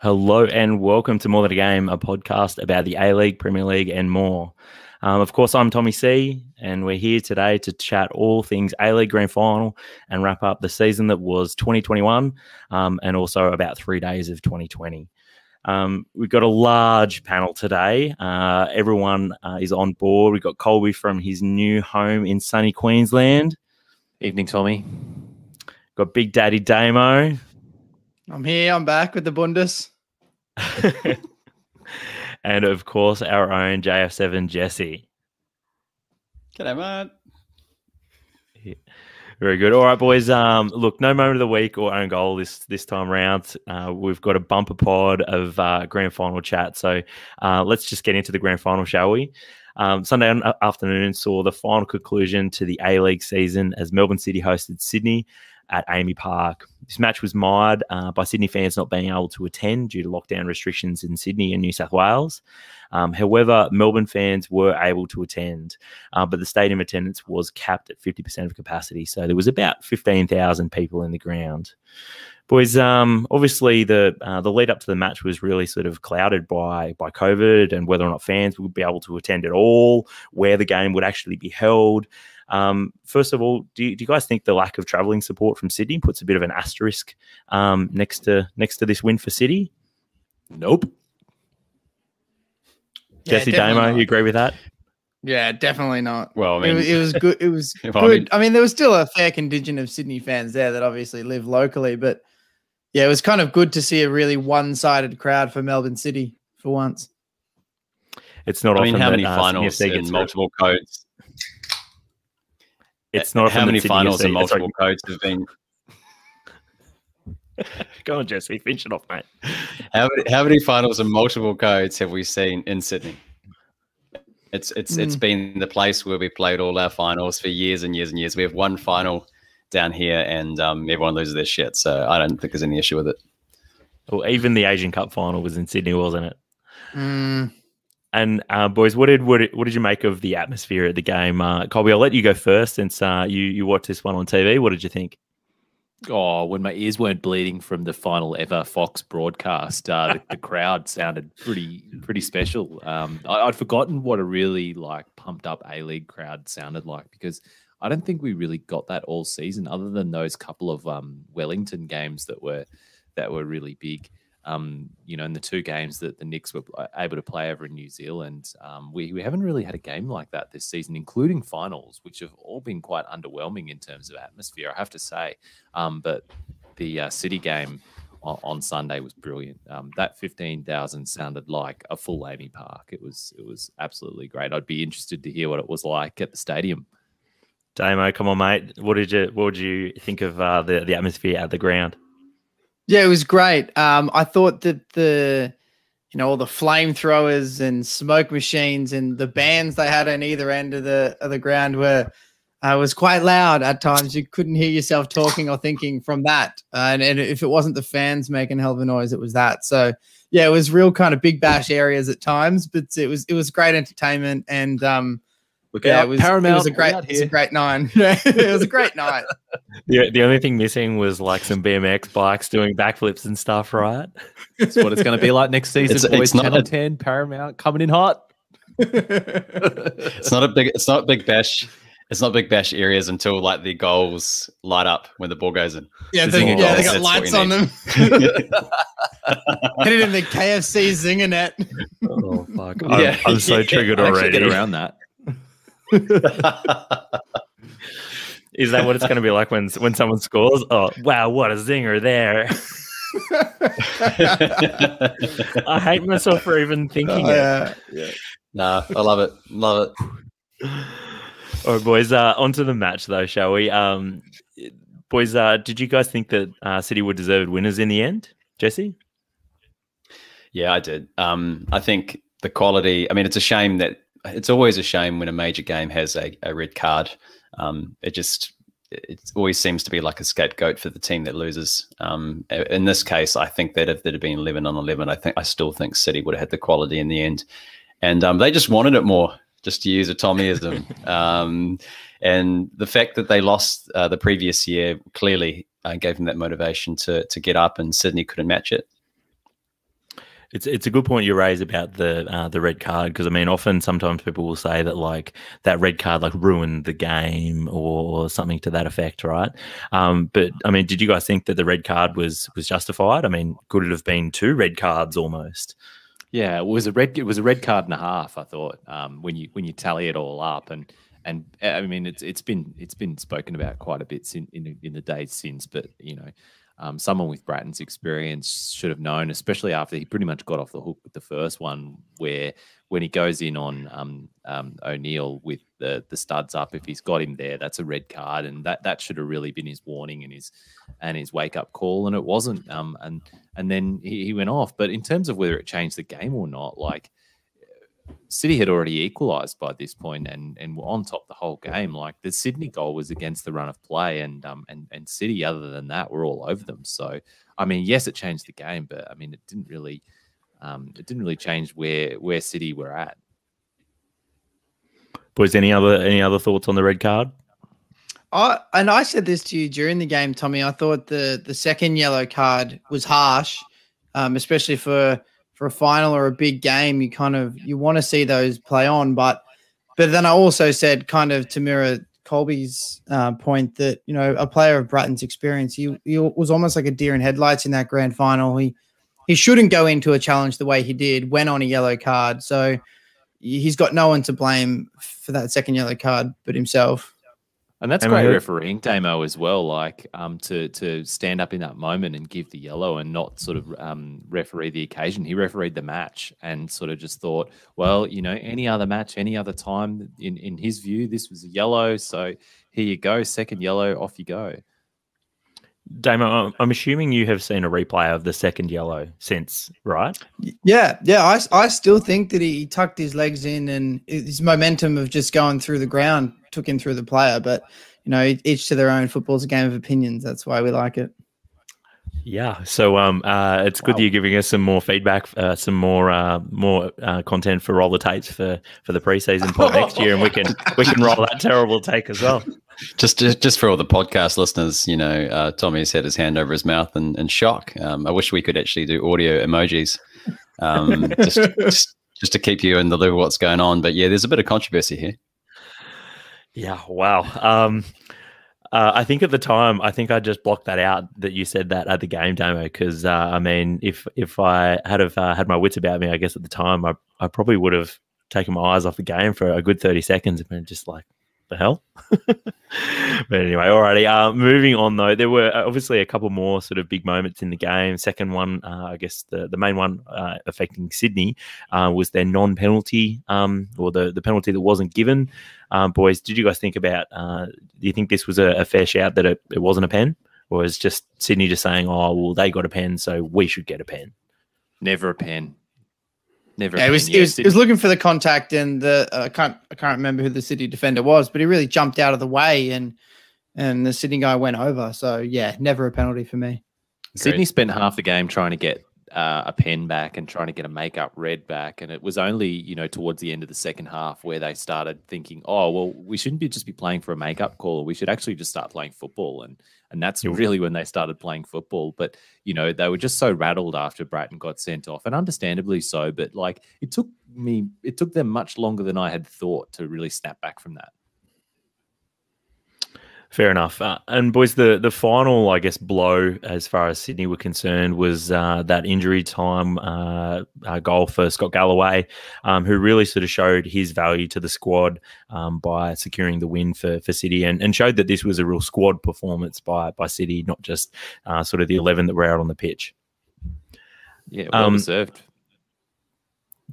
Hello and welcome to More Than a Game, a podcast about the A League, Premier League, and more. Um, of course, I'm Tommy C, and we're here today to chat all things A League Grand Final and wrap up the season that was 2021 um, and also about three days of 2020. Um, we've got a large panel today. Uh, everyone uh, is on board. We've got Colby from his new home in sunny Queensland. Evening, Tommy. Got Big Daddy Damo. I'm here. I'm back with the Bundes. and of course, our own JF7 Jesse. G'day, mate. Very good. All right, boys. Um, look, no moment of the week or own goal this this time around. Uh, we've got a bumper pod of uh, grand final chat. So uh, let's just get into the grand final, shall we? Um, Sunday afternoon saw the final conclusion to the A League season as Melbourne City hosted Sydney at AAMI Park. This match was mired uh, by Sydney fans not being able to attend due to lockdown restrictions in Sydney and New South Wales. Um, however, Melbourne fans were able to attend, uh, but the stadium attendance was capped at 50% of capacity. So there was about 15,000 people in the ground. Boys, um, obviously the uh, the lead up to the match was really sort of clouded by by COVID and whether or not fans would be able to attend at all, where the game would actually be held. Um, first of all, do you, do you, guys think the lack of travelling support from Sydney puts a bit of an asterisk um, next to next to this win for City? Nope. Yeah, Jesse Damo, you agree with that? Yeah, definitely not. Well, I mean, it, it was good. It was good. I mean, I mean, there was still a fair contingent of Sydney fans there that obviously live locally, but yeah, it was kind of good to see a really one-sided crowd for Melbourne City for once. It's not. I mean, how many uh, finals and multiple codes? It's not how many finals and multiple codes have been. Go on, Jesse. Finish it off, mate. How many, how many finals and multiple codes have we seen in Sydney? It's it's mm. it's been the place where we played all our finals for years and years and years. We have one final down here, and um, everyone loses their shit. So I don't think there's any issue with it. Well, even the Asian Cup final was in Sydney, wasn't it? Mm. And uh, boys, what did what did, what did you make of the atmosphere at the game? Uh, Colby, I'll let you go first since uh, you you watched this one on TV. What did you think? Oh, when my ears weren't bleeding from the final ever Fox broadcast, uh, the, the, crowd sounded pretty pretty special. Um, I, would forgotten what a really like pumped up A League crowd sounded like because I don't think we really got that all season, other than those couple of um, Wellington games that were that were really big. Um, you know, in the two games that the Nix were able to play over in New Zealand, um, we, we haven't really had a game like that this season, including finals, which have all been quite underwhelming in terms of atmosphere, I have to say. Um, but the uh, City game on, on, Sunday was brilliant. Um, that fifteen thousand sounded like a full AAMI Park. It was it was absolutely great. I'd be interested to hear what it was like at the stadium. Damo, come on, mate. What did you what did you think of uh, the the atmosphere at the ground? Yeah, it was great. Um, I thought that the, you know, all the flamethrowers and smoke machines and the bands they had on either end of the of the ground were uh, was quite loud at times. You couldn't hear yourself talking or thinking from that. Uh, and, and if it wasn't the fans making hell of a noise, it was that. So yeah, it was real kind of big bash areas at times, but it was it was great entertainment and um, Look yeah, out, it was, Paramount. It was a great, it was a great nine. it was a great night. The, the only thing missing was like some BMX bikes doing backflips and stuff, right? That's what it's going to be like next season. It's, boys, it's not Channel a, 10, Paramount coming in hot. it's not a big. It's not big bash. It's not big bash areas until like the goals light up when the ball goes in. Yeah, they, yeah, they got lights on them. Hit it in the KFC zinger net. Oh fuck! I'm, yeah, I'm so triggered already. Get around that. Is that what it's going to be like when when someone scores? Oh, wow, what a zinger there! I hate myself for even thinking oh, yeah. it. Yeah. Nah, I love it. Love it. All right, boys. Uh, on to the match, though, shall we? Um, boys, uh, did you guys think that uh, City were deserved winners in the end? Jesse? Yeah, I did. Um, I think the quality. I mean, it's a shame that it's always a shame when a major game has a, a red card. Um, it just it always seems to be like a scapegoat for the team that loses. Um, in this case, I think that if there had been eleven on eleven, I think I still think City would have had the quality in the end, and um, they just wanted it more. Just to use a Tommyism, um, and the fact that they lost uh, the previous year clearly uh, gave them that motivation to to get up, and Sydney couldn't match it. It's it's a good point you raise about the uh, the red card because I mean often sometimes people will say that like that red card like ruined the game or something to that effect, right? Um, but I mean, did you guys think that the red card was was justified? I mean, could it have been two red cards almost? Yeah, it was a red. It was a red card and a half. I thought um, when you when you tally it all up, and and I mean it's it's been it's been spoken about quite a bit in in, in the days since. But you know, um, someone with Brattan's experience should have known, especially after he pretty much got off the hook with the first one, where when he goes in on um, um, O'Neill with the the studs up, if he's got him there, that's a red card, and that that should have really been his warning and his and his wake up call, and it wasn't. Um, and and then he, he went off. But in terms of whether it changed the game or not, like City had already equalised by this point and and were on top the whole game. Like the Sydney goal was against the run of play, and um and and City, other than that, were all over them. So I mean, yes, it changed the game, but I mean, it didn't really um it didn't really change where where City were at. Boys, any other any other thoughts on the red card? I and I said this to you during the game, Tommy. I thought the the second yellow card was harsh, um, especially for for a final or a big game, you kind of you want to see those play on. But but then I also said, kind of to mirror Colby's uh, point, that you know a player of Brattan's experience, he, he was almost like a deer in headlights in that grand final. He he shouldn't go into a challenge the way he did, went on a yellow card. So he's got no one to blame for that second yellow card but himself. And that's great refereeing, Damo, as well. Like um, to to stand up in that moment and give the yellow and not sort of um, referee the occasion. He refereed the match and sort of just thought, well, you know, any other match, any other time, in in his view, this was a yellow. So here you go, second yellow, off you go. Damo, I'm assuming you have seen a replay of the second yellow since, right? Yeah, yeah. I, I still think that he tucked his legs in and his momentum of just going through the ground took him through the player. But, you know, each to their own. Football's a game of opinions. That's why we like it. Yeah, so um, uh, it's good that you're giving us some more feedback, uh, some more uh, more uh, content for roller takes for for the preseason pod next year, and we can we can roll that terrible take as well. Just, just, just for all the podcast listeners, you know, uh, Tommy's had his hand over his mouth in, in shock. Um, I wish we could actually do audio emojis, um, just, just, just to keep you in the loop of what's going on. But yeah, there's a bit of controversy here. Yeah, wow. Um, uh, I think at the time, I think I just blocked that out that you said that at the game Damo because uh, I mean, if if I had have uh, had my wits about me, I guess at the time I I probably would have taken my eyes off the game for a good thirty seconds and been just like, the hell? but anyway, alrighty. Uh, moving on though, there were uh, obviously a couple more sort of big moments in the game. Second one, uh, I guess the, the main one uh, affecting Sydney uh, was their non-penalty um, or the, the penalty that wasn't given. Um, boys, did you guys think about? Uh, do you think this was a, a fair shout that it, it wasn't a pen, or is just Sydney just saying, "Oh, well, they got a pen, so we should get a pen"? Never a pen. Never. Yeah, it was, it was, it was looking for the contact, and the uh, I can't I can't remember who the City defender was, but he really jumped out of the way, and and the Sydney guy went over. So yeah, never a penalty for me. Sydney spent half the game trying to get uh, a pen back and trying to get a makeup red back, and it was only you know towards the end of the second half where they started thinking, oh well, we shouldn't be just be playing for a makeup call, we should actually just start playing football, and and that's mm. really when they started playing football. But you know they were just so rattled after Brattan got sent off, and understandably so. But like it took me, it took them much longer than I had thought to really snap back from that. Fair enough. Uh, and boys, the the final, I guess, blow as far as Sydney were concerned was uh, that injury time uh, uh, goal for Scott Galloway, um, who really sort of showed his value to the squad um, by securing the win for, for City, and, and showed that this was a real squad performance by by City, not just uh, sort of the eleven that were out on the pitch. Yeah, well um, deserved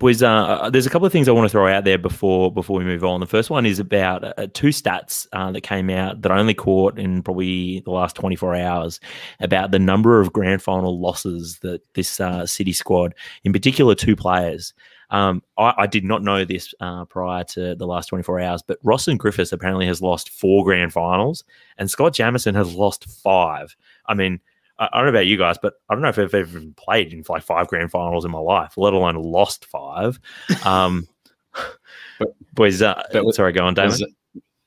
was uh, uh, there's a couple of things I want to throw out there before before we move on. The first one is about uh, two stats uh, that came out that I only caught in probably the last 24 hours about the number of grand final losses that this uh, City squad, in particular, two players. Um, I, I, did not know this uh, prior to the last 24 hours, but Rostyn Griffiths apparently has lost four grand finals, and Scott Jamieson has lost five. I mean, I, don't know about you guys, but I don't know if I've ever played in like five grand finals in my life, let alone lost five. Um, but, boys, uh, but sorry, go on, Damon. Was,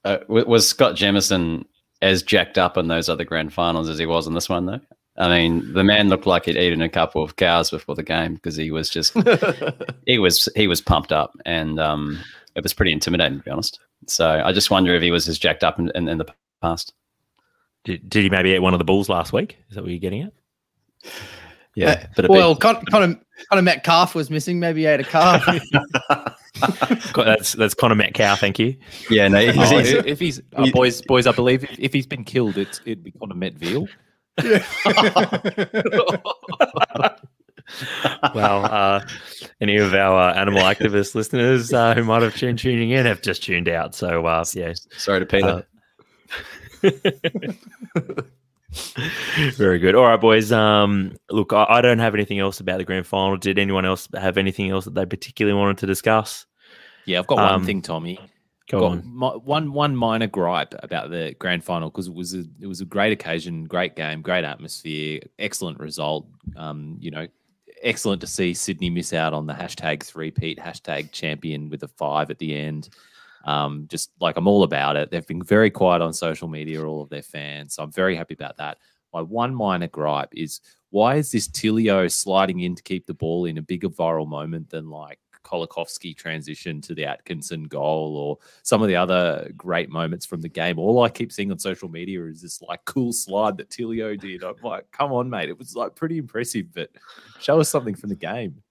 uh, was Scott Jamieson as jacked up in those other grand finals as he was in this one, though? I mean, the man looked like he'd eaten a couple of cows before the game because he was just he was he was pumped up, and um, it was pretty intimidating to be honest. So I just wonder if he was as jacked up in, in, in the past. Did, did he maybe eat one of the bulls last week? Is that what you're getting at? Yeah, Uh, but a well, bit, Con- Connor, Conor Metcalfe was missing. Maybe he ate a calf. Co- That's that's Conor Metcalfe. Thank you. yeah, no, he's, Oh, he's- if if he's uh, boys, boys, I believe if, if he's been killed, it's it'd be Connor Met Veal. Well, uh, any of our uh, animal activist listeners uh, who might have been tuning in have just tuned out. So uh, yeah, sorry to Peter. Very good. All right, boys. Um, look, I, I don't have anything else about the grand final. Did anyone else have anything else that they particularly wanted to discuss? Yeah, I've got Um, one thing, Tommy. Go got on. mi- one one minor gripe about the grand final because it was a it was a great occasion, great game, great atmosphere, excellent result. Um, you know, excellent to see Sydney miss out on the hashtag three-peat, hashtag champion with a five at the end. Um, just like I'm all about it. They've been very quiet on social media, all of their fans. So I'm very happy about that. My one minor gripe is why is this Tilio sliding in to keep the ball in a bigger viral moment than like Kolakovsky transition to the Atkinson goal or some of the other great moments from the game. All I keep seeing on social media is this like cool slide that Tilio did. I'm like, come on, mate. It was like pretty impressive, but show us something from the game.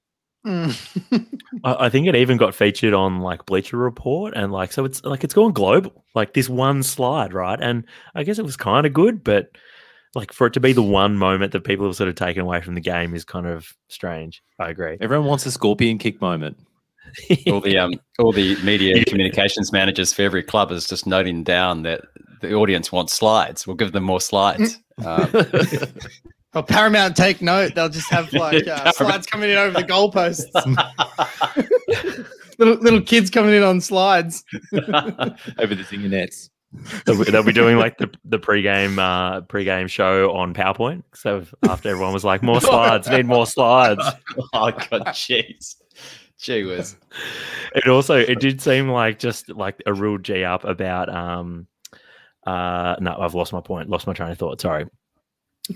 Mm. I, I think it even got featured on like Bleacher Report, and like so it's like it's gone global. Like this one slide, right? And I guess it was kind of good, but like for it to be the one moment that people have sort of taken away from the game is kind of strange. I agree. Everyone wants a scorpion kick moment. all the um, all the media communications managers for every club is just noting down that the audience wants slides. We'll give them more slides. Um, Well, Paramount take note. They'll just have like uh, slides coming in over the goalposts. little little kids coming in on slides. over the zinger nets. they'll, be- they'll be doing like the the pregame uh pregame show on PowerPoint. So after everyone was like, more slides, need more slides. oh god, jeez, gee whiz. It also it did seem like just like a real G up about um uh no, I've lost my point, lost my train of thought. Sorry.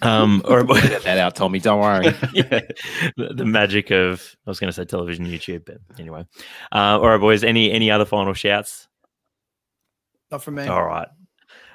Um or Get that out, Tommy. Don't worry. yeah, the, the magic of I was going to say television, YouTube, but anyway. Uh, all right, boys. Any any other final shouts? Not from me. All right.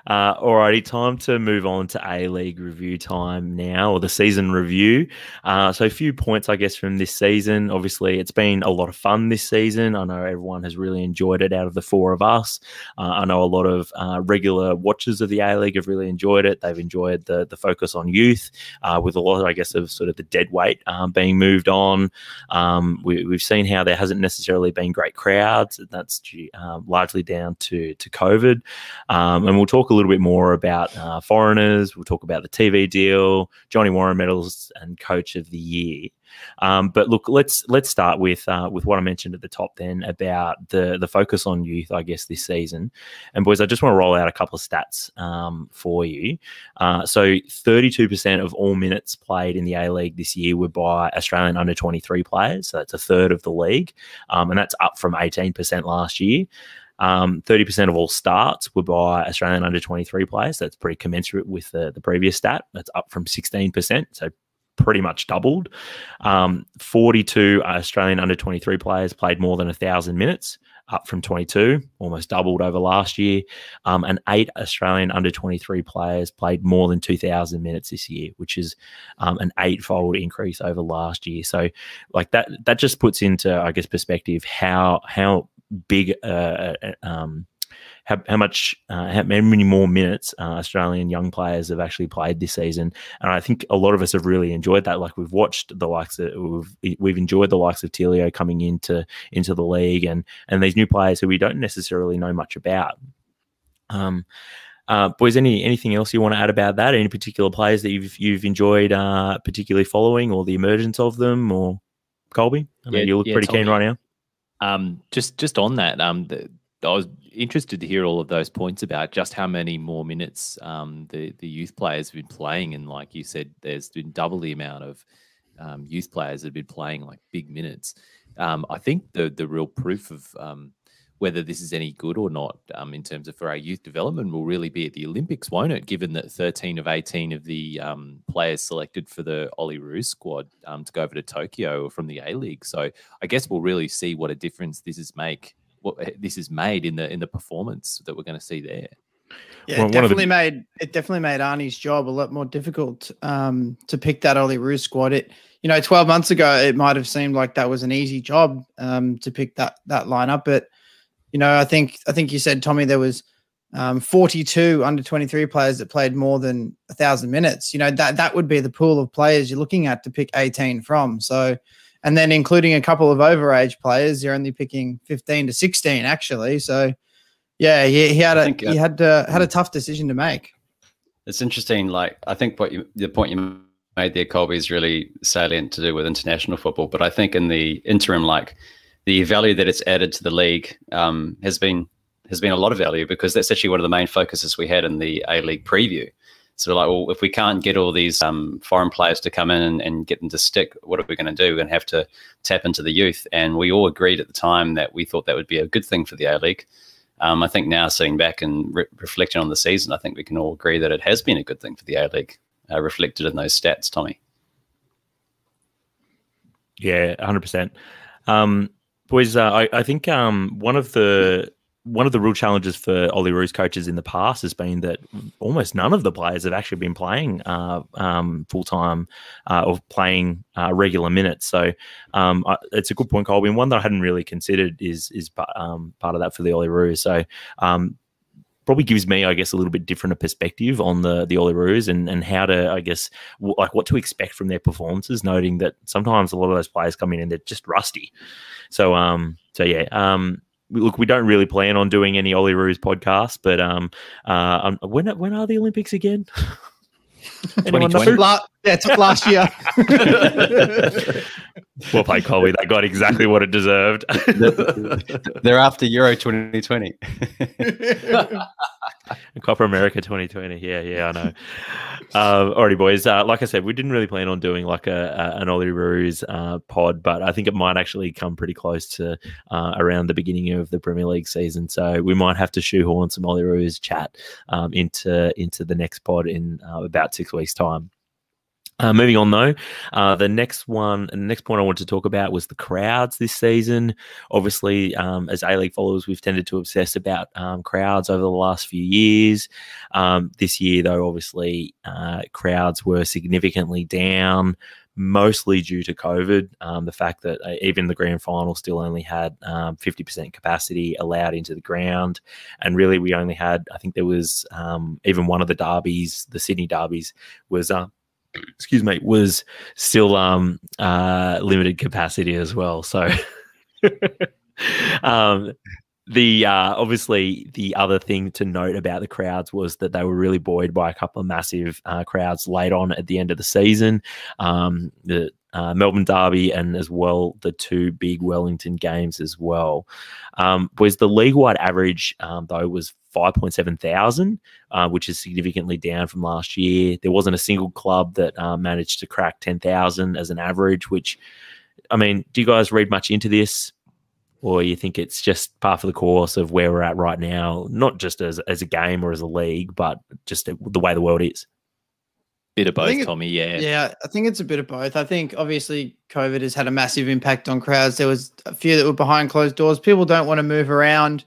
Uh, alrighty, time to move on to A League review time now, or the season review. Uh, so, a few points, I guess, from this season. Obviously, it's been a lot of fun this season. I know everyone has really enjoyed it out of the four of us. Uh, I know a lot of uh, regular watchers of the A League have really enjoyed it. They've enjoyed the the focus on youth, uh, with a lot, I guess, of sort of the dead weight um, being moved on. Um, we, we've seen how there hasn't necessarily been great crowds. That's due, um, largely down to to COVID. Um, and we'll talk a little bit more about uh, foreigners. We'll talk about the TV deal, Johnny Warren medals, and Coach of the Year. Um, but look, let's let's start with uh, with what I mentioned at the top then about the the focus on youth, I guess this season. And boys, I just want to roll out a couple of stats um, for you. Uh, so, 32% of all minutes played in the A League this year were by Australian under 23 players. So that's a third of the league, um, and that's up from 18% last year. Um, 30% of all starts were by Australian under 23 players. That's pretty commensurate with the, the previous stat. That's up from 16%. So pretty much doubled. Um, 42 Australian under 23 players played more than a thousand minutes, up from 22, almost doubled over last year. Um, and eight Australian under 23 players played more than 2,000 minutes this year, which is um, an eightfold increase over last year. So, like that, that just puts into, I guess, perspective how how big uh, uh, um, how, how much uh, how many more minutes uh, Australian young players have actually played this season, and I think a lot of us have really enjoyed that. Like we've watched the likes of we've we've enjoyed the likes of Tilio coming into into the league, and and these new players who we don't necessarily know much about. Um, uh, boys, any anything else you want to add about that? Any particular players that you've you've enjoyed uh, particularly following, or the emergence of them, or Colby? I mean, Yeah, you look yeah, pretty keen right now. Um, just just on that, um, the, I was interested to hear all of those points about just how many more minutes um, the the youth players have been playing, and like you said, there's been double the amount of um, youth players that have been playing like big minutes. Um, I think the the real proof of um, whether this is any good or not um, in terms of for our youth development will really be at the Olympics, won't it? Given that 13 of 18 of the um, players selected for the Olyroos squad um, to go over to Tokyo from the A League. So I guess we'll really see what a difference this is make what eh, this is made in the in the performance that we're going to see there. Yeah, it definitely the... made it definitely made Arnie's job a lot more difficult um, to pick that Olyroos squad. It you know, 12 months ago, it might have seemed like that was an easy job um, to pick that that lineup, but you know, I think I think you said Tommy there was um, 42 under 23 players that played more than a thousand minutes. You know that that would be the pool of players you're looking at to pick 18 from. So, and then including a couple of overage players, you're only picking 15 to 16 actually. So, yeah, he, he had a think, uh, he had uh, had a tough decision to make. It's interesting. Like I think what you, the point you made there, Colby, is really salient to do with international football. But I think in the interim, like the value that it's added to the league um, has been has been a lot of value because that's actually one of the main focuses we had in the A League preview. So like, well, if we can't get all these um, foreign players to come in and, and, get them to stick, what are we going to do? We're going to have to tap into the youth. And we all agreed at the time that we thought that would be a good thing for the A League. Um, I think now sitting back and re- reflecting on the season, I think we can all agree that it has been a good thing for the A League, uh, reflected in those stats, Tommy. Yeah, 100%. Um, Boys, uh, I, I, think um, one of the one of the real challenges for Olyroos coaches in the past has been that almost none of the players have actually been playing uh, um, full time uh, or playing uh, regular minutes. So um, I, it's a good point, Colby. And one that I hadn't really considered is is um, part of that for the Olyroos. So um, probably gives me, I guess, a little bit different a perspective on the the Olyroos and and how to, I guess, w- like what to expect from their performances. Noting that sometimes a lot of those players come in and they're just rusty. So um, so yeah, um, look, we don't really plan on doing any Olyroos podcast, but um, uh, um, when when are the Olympics again? 2020. La- yeah, it took last year. well played, Colby. They got exactly what it deserved. They're after Euro 2020. Copa America 2020. Yeah, yeah, I know. Uh, alrighty, boys. Uh, like I said, we didn't really plan on doing like a, a an Olyroos uh, pod, but I think it might actually come pretty close to uh, around the beginning of the Premier League season. So we might have to shoehorn some Olyroos chat um, into into the next pod in uh, about six weeks' time. Uh, moving on though, uh, the next one, the next point I wanted to talk about was the crowds this season. Obviously, um, as A League followers, we've tended to obsess about um, crowds over the last few years. Um, this year, though, obviously, uh, crowds were significantly down, mostly due to COVID. Um, the fact that uh, even the grand final still only had 50% um, capacity allowed into the ground. And really, we only had, I think there was um, even one of the derbies, the Sydney derbies, was uh, excuse me, was still um, uh, limited capacity as well. So, um, the uh, obviously the other thing to note about the crowds was that they were really buoyed by a couple of massive uh, crowds late on at the end of the season. Um, the uh, Melbourne Derby and as well the two big Wellington games as well. Um, was the league wide average um, though was 5.7 thousand, uh, which is significantly down from last year. There wasn't a single club that uh, managed to crack 10,000 as an average, which, I mean, do you guys read much into this? Or you think it's just part of the course of where we're at right now, not just as, as a game or as a league, but just the way the world is? Bit of both, Tommy. Yeah. Yeah, I think it's a bit of both. I think obviously COVID has had a massive impact on crowds. There was a few that were behind closed doors. People don't want to move around.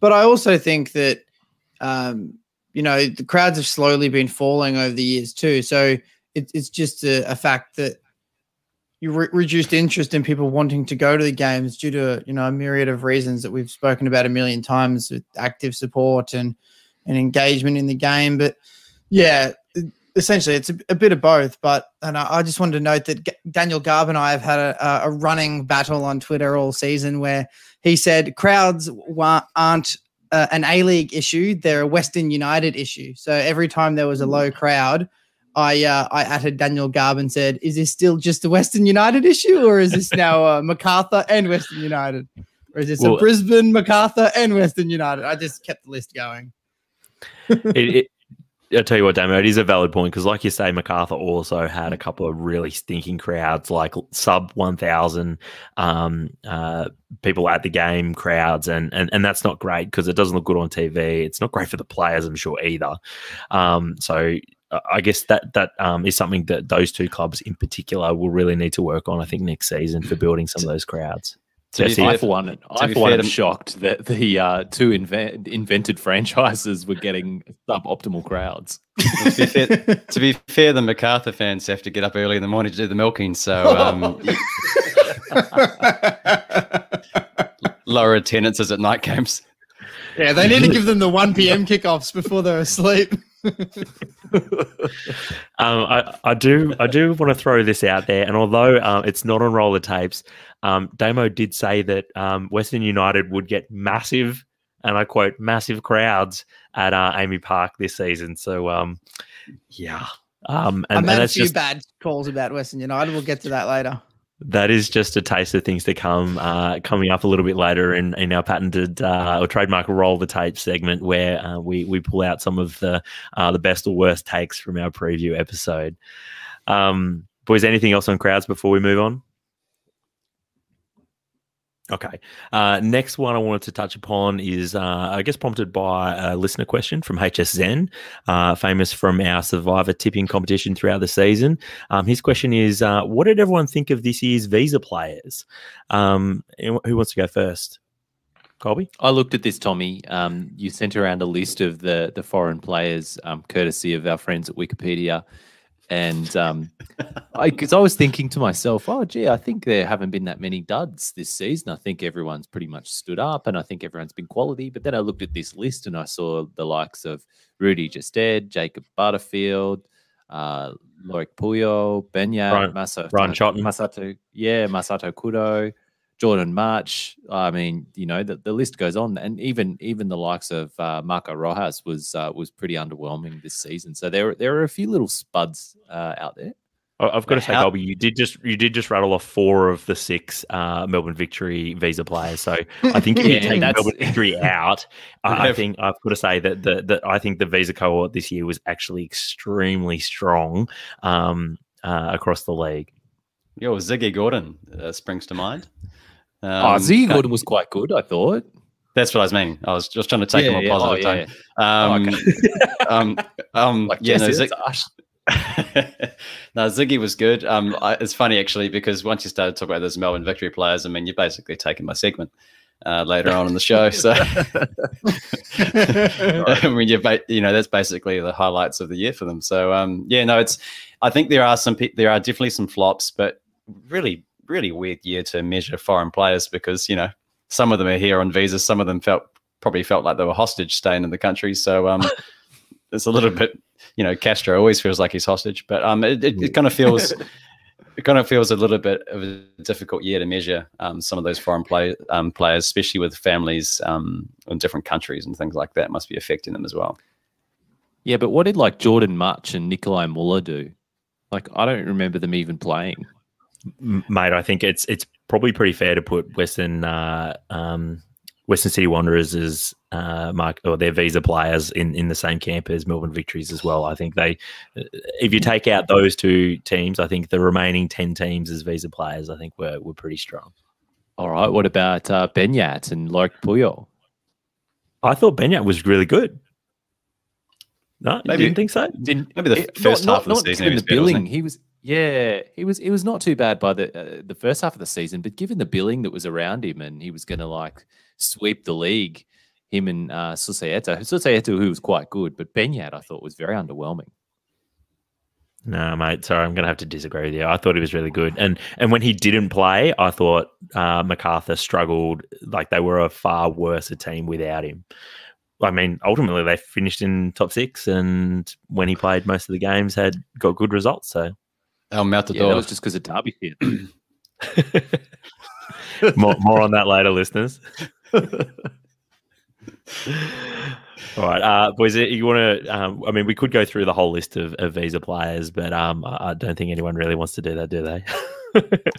But I also think that um, you know, the crowds have slowly been falling over the years too. So it, it's just a, a, fact that you re- reduced interest in people wanting to go to the games due to you know a myriad of reasons that we've spoken about a million times with active support and and engagement in the game. But yeah, essentially it's a, a bit of both. But and I, I, just wanted to note that G- Daniel Garb and I have had a, a running battle on Twitter all season where he said crowds wa- aren't uh, an A League issue, they're a Western United issue. So every time there was a low crowd, I uh, I added Daniel Garb and said, "Is this still just a Western United issue, or is this now uh, Macarthur and Western United, or is this well, a Brisbane, Macarthur, and Western United?" I just kept the list going. it, it, I tell you what, Damo, it is a valid point because, like you say, Macarthur also had a couple of really stinking crowds, like sub one thousand um, uh, people at the game crowds, and and and that's not great because it doesn't look good on TV. It's not great for the players, I'm sure either. Um, so I guess that that um, is something that those two clubs in particular will really need to work on. I think next season for building some of those crowds. To be I, for one, I, for one, am shocked that the uh, two inve- invented franchises were getting suboptimal crowds. to, be fair, to be fair, the Macarthur fans have to get up early in the morning to do the milking, so um, lower attendances at night games. Yeah, they need to give them the 1 p.m. kickoffs before they're asleep. Um, I, I, do I do want to throw this out there, and although um, it's not on roller tapes, um, Damo did say that um, Western United would get massive, and I quote, massive crowds at uh, AAMI Park this season. So, um, yeah. Um, and, I made a few just, bad calls about Western United. We'll get to that later that is just a taste of things to come uh, coming up a little bit later in, in our patented uh, or trademark roll the tape segment where uh, we we pull out some of the uh, the best or worst takes from our preview episode. Um, boys, anything else on crowds before we move on? Okay. Uh, next one I wanted to touch upon is, uh, I guess, prompted by a listener question from HSN, uh, famous from our Survivor tipping competition throughout the season. Um, his question is, uh, what did everyone think of this year's Visa players? Um, who wants to go first? Colby? I looked at this, Tommy. Um, you sent around a list of the the foreign players, um, courtesy of our friends at Wikipedia. And um, I, because I was thinking to myself, oh, gee, I think there haven't been that many duds this season. I think everyone's pretty much stood up and I think everyone's been quality. But then I looked at this list and I saw the likes of Rudy Gestede, Jacob Butterfield, uh, Loic Puyo, Benya, Masato, Masato, yeah, Masato Kudo, Jordan March. I mean, you know, the, the list goes on, and even even the likes of uh, Marco Rojas was uh, was pretty underwhelming this season. So there there are a few little spuds uh, out there. I've got to say, Colby, you did just you did just rattle off four of the six uh, Melbourne Victory visa players. So I think if yeah, you take Melbourne Victory out, I, I, think I've got to say that the, the I think the visa cohort this year was actually extremely strong um, uh, across the league. Yo, Ziggy Gordon uh, springs to mind. Um, oh, Ziggy Gordon was quite good, I thought. That's what I was meaning. I was just trying to take yeah, a more positive oh, yeah. tone. Um, oh, okay. um, um, like, yeah, no, Zig- no, Ziggy was good. Um, I, it's funny actually because once you started talking about those Melbourne victory players, I mean, you're basically taking my segment uh, later on in the show. So, I mean, you you know, that's basically the highlights of the year for them. So, um, yeah, no, it's. I think there are some there are definitely some flops, but really really weird year to measure foreign players because you know some of them are here on visas, some of them felt probably felt like they were hostage staying in the country. So um, it's a little bit, you know, Castro always feels like he's hostage, but um, it, it, it kind of feels. it kind of feels a little bit of a difficult year to measure um, some of those foreign play, um, players, especially with families um, in different countries and things like that, must be affecting them as well. Yeah, but what did like Jordan March and Nikolai Muller do? Like, I don't remember them even playing mate, I think it's it's probably pretty fair to put Western uh, um, Western City Wanderers as uh, mark or their visa players in, in the same camp as Melbourne Victories as well. I think they, if you take out those two teams, I think the remaining ten teams as visa players, I think were were pretty strong. All right, what about uh, Beñat and Loic Puyol? I thought Beñat was really good. No, maybe didn't think so. Didn't, maybe the first not, half not, of the season. the billing, he was yeah, he was it was not too bad by the uh, the first half of the season, but given the billing that was around him and he was going to like sweep the league, him and uh, Susaeta who was quite good, but Beñat I thought was very underwhelming. No, mate. Sorry, I'm going to have to disagree with you. I thought he was really good, and and when he didn't play, I thought uh, Macarthur struggled. Like they were a far worse team without him. I mean, ultimately they finished in top six, and when he played most of the games, had got good results. So El Matador. Yeah, that was just because of Derby here. more, more on that later, listeners. All right, uh, boys. You want to? Um, I mean, we could go through the whole list of, of visa players, but um, I don't think anyone really wants to do that, do they?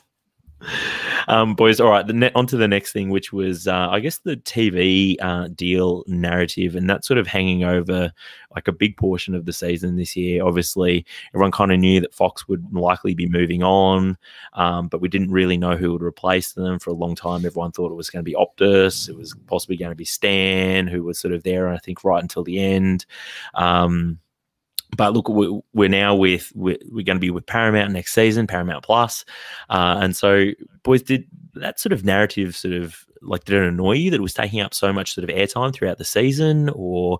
um, boys. All right, the ne- on to the next thing, which was, uh, I guess, the TV uh, deal narrative, and that sort of hanging over like a big portion of the season this year. Obviously, everyone kind of knew that Fox would likely be moving on, um, but we didn't really know who would replace them for a long time. Everyone thought it was going to be Optus, it was possibly going to be Stan, who was sort of there, I think, right until the end. Um, but look, we're now with we're, we're, going to be with Paramount next season, Paramount Plus, uh, and so boys, did that sort of narrative sort of like did it annoy you that it was taking up so much sort of airtime throughout the season, or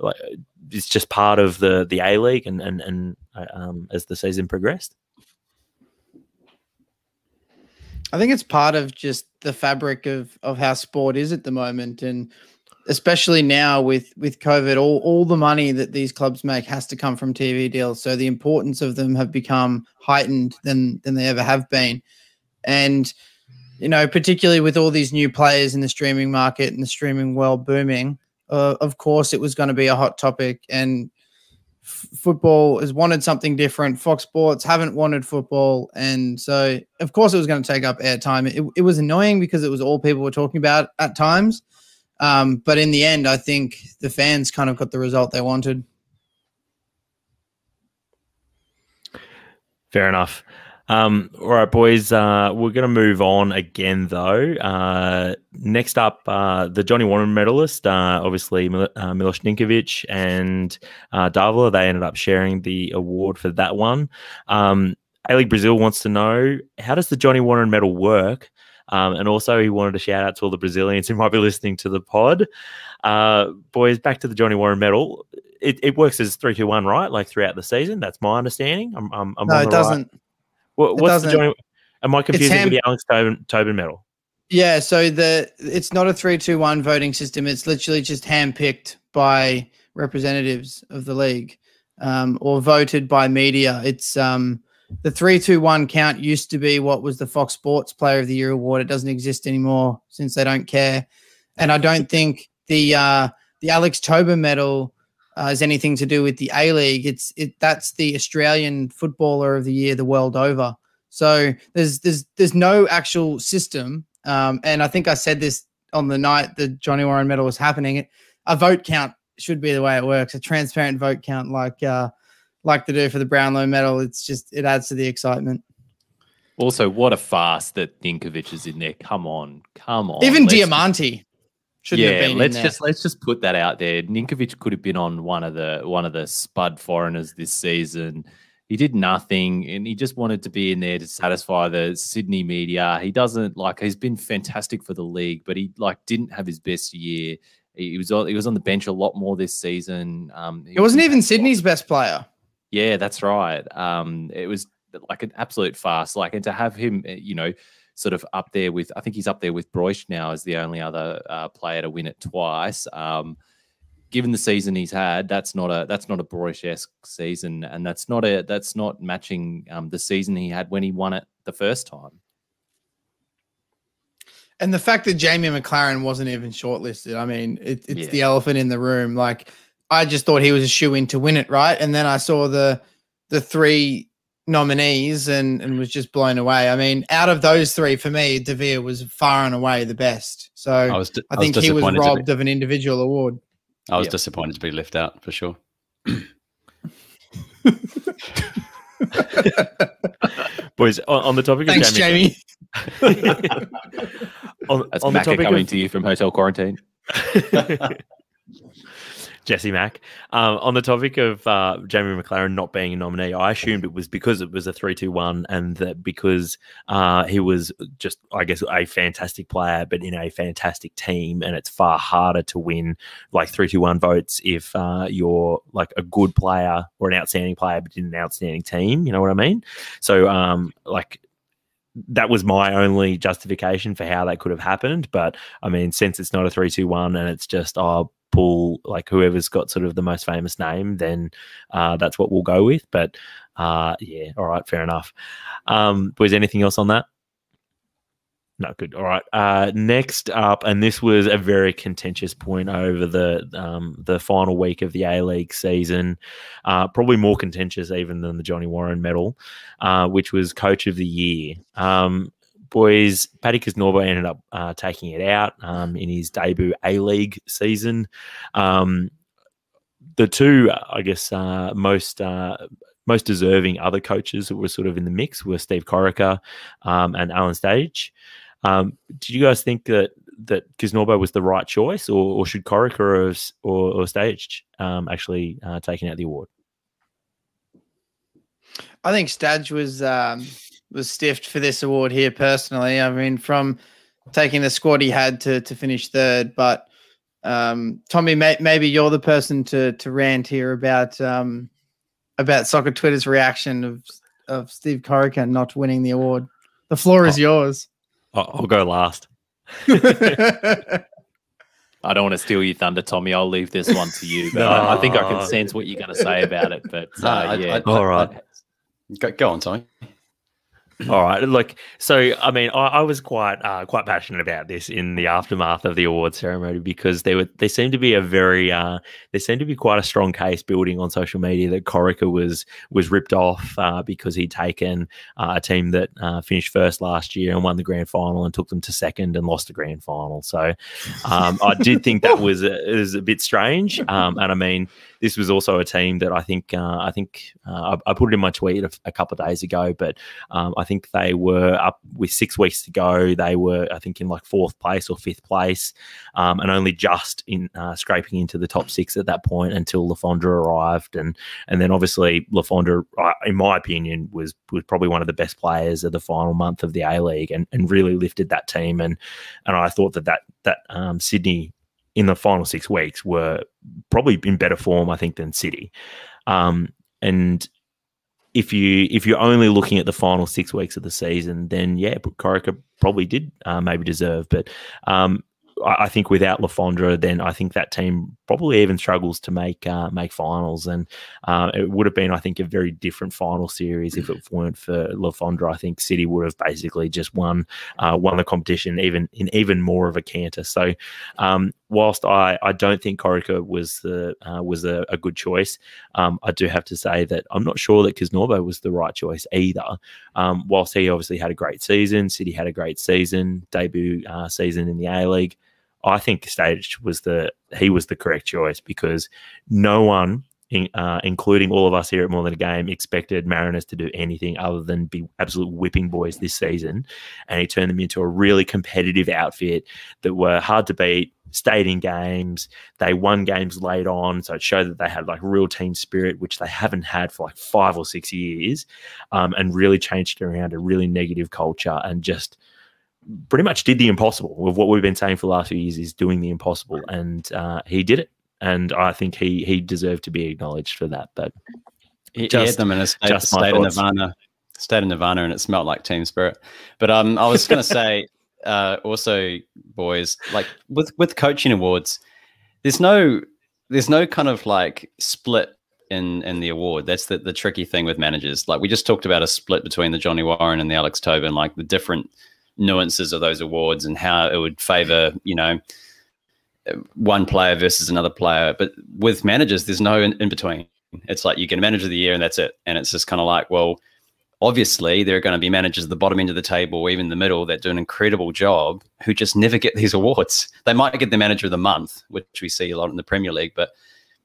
like it's just part of the the A League and and and uh, um, as the season progressed? I think it's part of just the fabric of of how sport is at the moment, and especially now with with COVID, all all the money that these clubs make has to come from TV deals. So the importance of them have become heightened than than they ever have been, and you know, particularly with all these new players in the streaming market and the streaming world booming, uh, of course, it was going to be a hot topic, and football has wanted something different. Fox Sports haven't wanted football, and so of course it was going to take up airtime. It, it was annoying because it was all people were talking about at times um, but in the end, I think the fans kind of got the result they wanted. Fair enough. Um, all right, boys. Uh, we're going to move on again, though. Uh, next up, uh, the Johnny Warren medalist, uh, obviously Mil- uh, Milos Ninkovic and uh, Davila. They ended up sharing the award for that one. Um, A League Brazil wants to know how does the Johnny Warren medal work? Um, and also, he wanted to shout out to all the Brazilians who might be listening to the pod. Uh, boys, back to the Johnny Warren medal. It, it works as three, two, one, right? Like throughout the season. That's my understanding. I'm, I'm, I'm no, it doesn't. Right. What, what's doesn't. the Johnny? Am I confusing hand- with the Alex Tobin, Tobin medal? Yeah, so the it's not a three, two, one voting system. It's literally just handpicked by representatives of the league um, or voted by media. It's um, the three, two, one count used to be what was the Fox Sports Player of the Year award. It doesn't exist anymore since they don't care, and I don't think the uh, the Alex Tobin medal uh, has anything to do with the A League. It's it that's the Australian Footballer of the Year the world over. So there's there's there's no actual system, um, and I think I said this on the night the Johnny Warren medal was happening. A vote count should be the way it works. A transparent vote count, like. Uh, like to do for the Brownlow medal. It's just it adds to the excitement. Also, what a fast that Ninkovic is in there. Come on, come on. Even let's Diamanti should yeah, let's just let's just put that out there. Ninkovic could have been on one of the one of the spud foreigners this season. He did nothing, and he just wanted to be in there to satisfy the Sydney media. He doesn't like. He's been fantastic for the league, but he like didn't have his best year. He was on, he was on the bench a lot more this season. Um, he it wasn't even Sydney's best player. Yeah, that's right. Um, it was like an absolute fast. Like, and to have him, eh, you know, sort of up there with, I think he's up there with Broich now as the only other uh, player to win it twice. Um, given the season he's had, that's not a that's not a Broich esque season, and that's not a that's not matching um, the season he had when he won it the first time. And the fact that Jamie Maclaren wasn't even shortlisted, I mean, it, it's yeah. the elephant in the room. Like I just thought he was a shoe in to win it, right? And then I saw the the three nominees and and was just blown away. I mean, out of those three, for me, Devere was far and away the best. So I, was, I think was he was robbed be, of an individual award. I was yep. disappointed to be left out for sure. Boys, on, on, the topic Thanks, of Jamie. on, That's on the topic coming of, to you from hotel quarantine. Jesse Mack. Um, on the topic of uh, Jamie Maclaren not being a nominee, I assumed it was because it was a three-two-one, and that because uh, he was just, I guess, a fantastic player, but in a fantastic team, and it's far harder to win like three-two-one votes if uh, you're like a good player or an outstanding player, but in an outstanding team. You know what I mean? So, um, like that was my only justification for how that could have happened. But I mean, since it's not a three, two, one, and it's just oh, pull like whoever's got sort of the most famous name, then uh, that's what we'll go with. But uh, yeah, all right, fair enough. Um, was anything else on that? No, good. All right. Uh, next up, and this was a very contentious point over the um, the final week of the A League season, uh, probably more contentious even than the Johnny Warren medal, uh, which was Coach of the Year. Um, boys, Paddy Kisnorbo ended up uh, taking it out um, in his debut A League season. Um, the two, I guess, uh, most uh, most deserving other coaches that were sort of in the mix were Steve Corica um, and Alan Stage. Um, did you guys think that that Kisnorbo was the right choice, or, or should Corica or, or, Stage um, actually uh, taking out the award? I think Stadge was um, was stiffed for this award here personally. I mean, from taking the squad he had to to finish third, but um, Tommy, may, maybe you're the person to to rant here about um, about soccer Twitter's reaction of of Steve Corica not winning the award. The floor is oh, yours. I'll go last. I don't want to steal your thunder, Tommy. I'll leave this one to you. But no. I, I, think I can sense what you're going to say about it. But uh, yeah, I, I, all right. Go, go on, Tommy. All right, look. So, I mean, I, I was quite uh, quite passionate about this in the aftermath of the award ceremony because there were there seemed to be a very uh, there seemed to be quite a strong case building on social media that Corica was was ripped off uh, because he'd taken uh, a team that uh, finished first last year and won the grand final and took them to second and lost the grand final. So, um, I did think that was a, was a bit strange. Um, and I mean, this was also a team that I think uh, I think uh, I, I, put it in my tweet a, a couple of days ago, but um, I think they were up with six weeks to go. They were I think in like fourth place or fifth place, um, and only just in uh, scraping into the top six at that point until Le Fondre arrived, and and then obviously Le Fondre, in my opinion, was was probably one of the best players of the final month of the A League, and and really lifted that team, and and I thought that that that um, Sydney in the final six weeks were probably in better form, I think, than City. Um, and if you if you're only looking at the final six weeks of the season, then yeah, Corica probably did uh, maybe deserve. But um, I, think without Le Fondre, then I think that team probably even struggles to make uh, make finals, and uh, it would have been, I think, a very different final series if it weren't for Le Fondre. I think City would have basically just won uh, won the competition even in even more of a canter. So, um, whilst I, I don't think Corica was the uh, was a, a, good choice, um, I do have to say that I'm not sure that Kisnorbo was the right choice either. Um, whilst he obviously had a great season, City had a great season, debut uh, season in the A League. I think Stage was the he was the correct choice because no one, in, uh, including all of us here at More Than a Game, expected Mariners to do anything other than be absolute whipping boys this season, and he turned them into a really competitive outfit that were hard to beat. Stayed in games, they won games late on, so it showed that they had like real team spirit, which they haven't had for like five or six years, um, and really changed around a really negative culture and just pretty much did the impossible with what we've been saying for the last few years is doing the impossible and uh, he did it and i think he he deserved to be acknowledged for that but he, just, he had them in a state, just state of nirvana state of nirvana and it smelled like team spirit. But um i was going to say uh also boys like with with coaching awards there's no there's no kind of like split in in the award. That's the, the tricky thing with managers. Like we just talked about a split between the Johnny Warren and the Alex Tobin, like the different nuances of those awards and how it would favor, you know, one player versus another player. But with managers, there's no in, in between. It's like you get a manager of the year and that's it. And it's just kind of like, well, obviously there are going to be managers at the bottom end of the table or even the middle that do an incredible job who just never get these awards. They might get the manager of the month, which we see a lot in the Premier League, but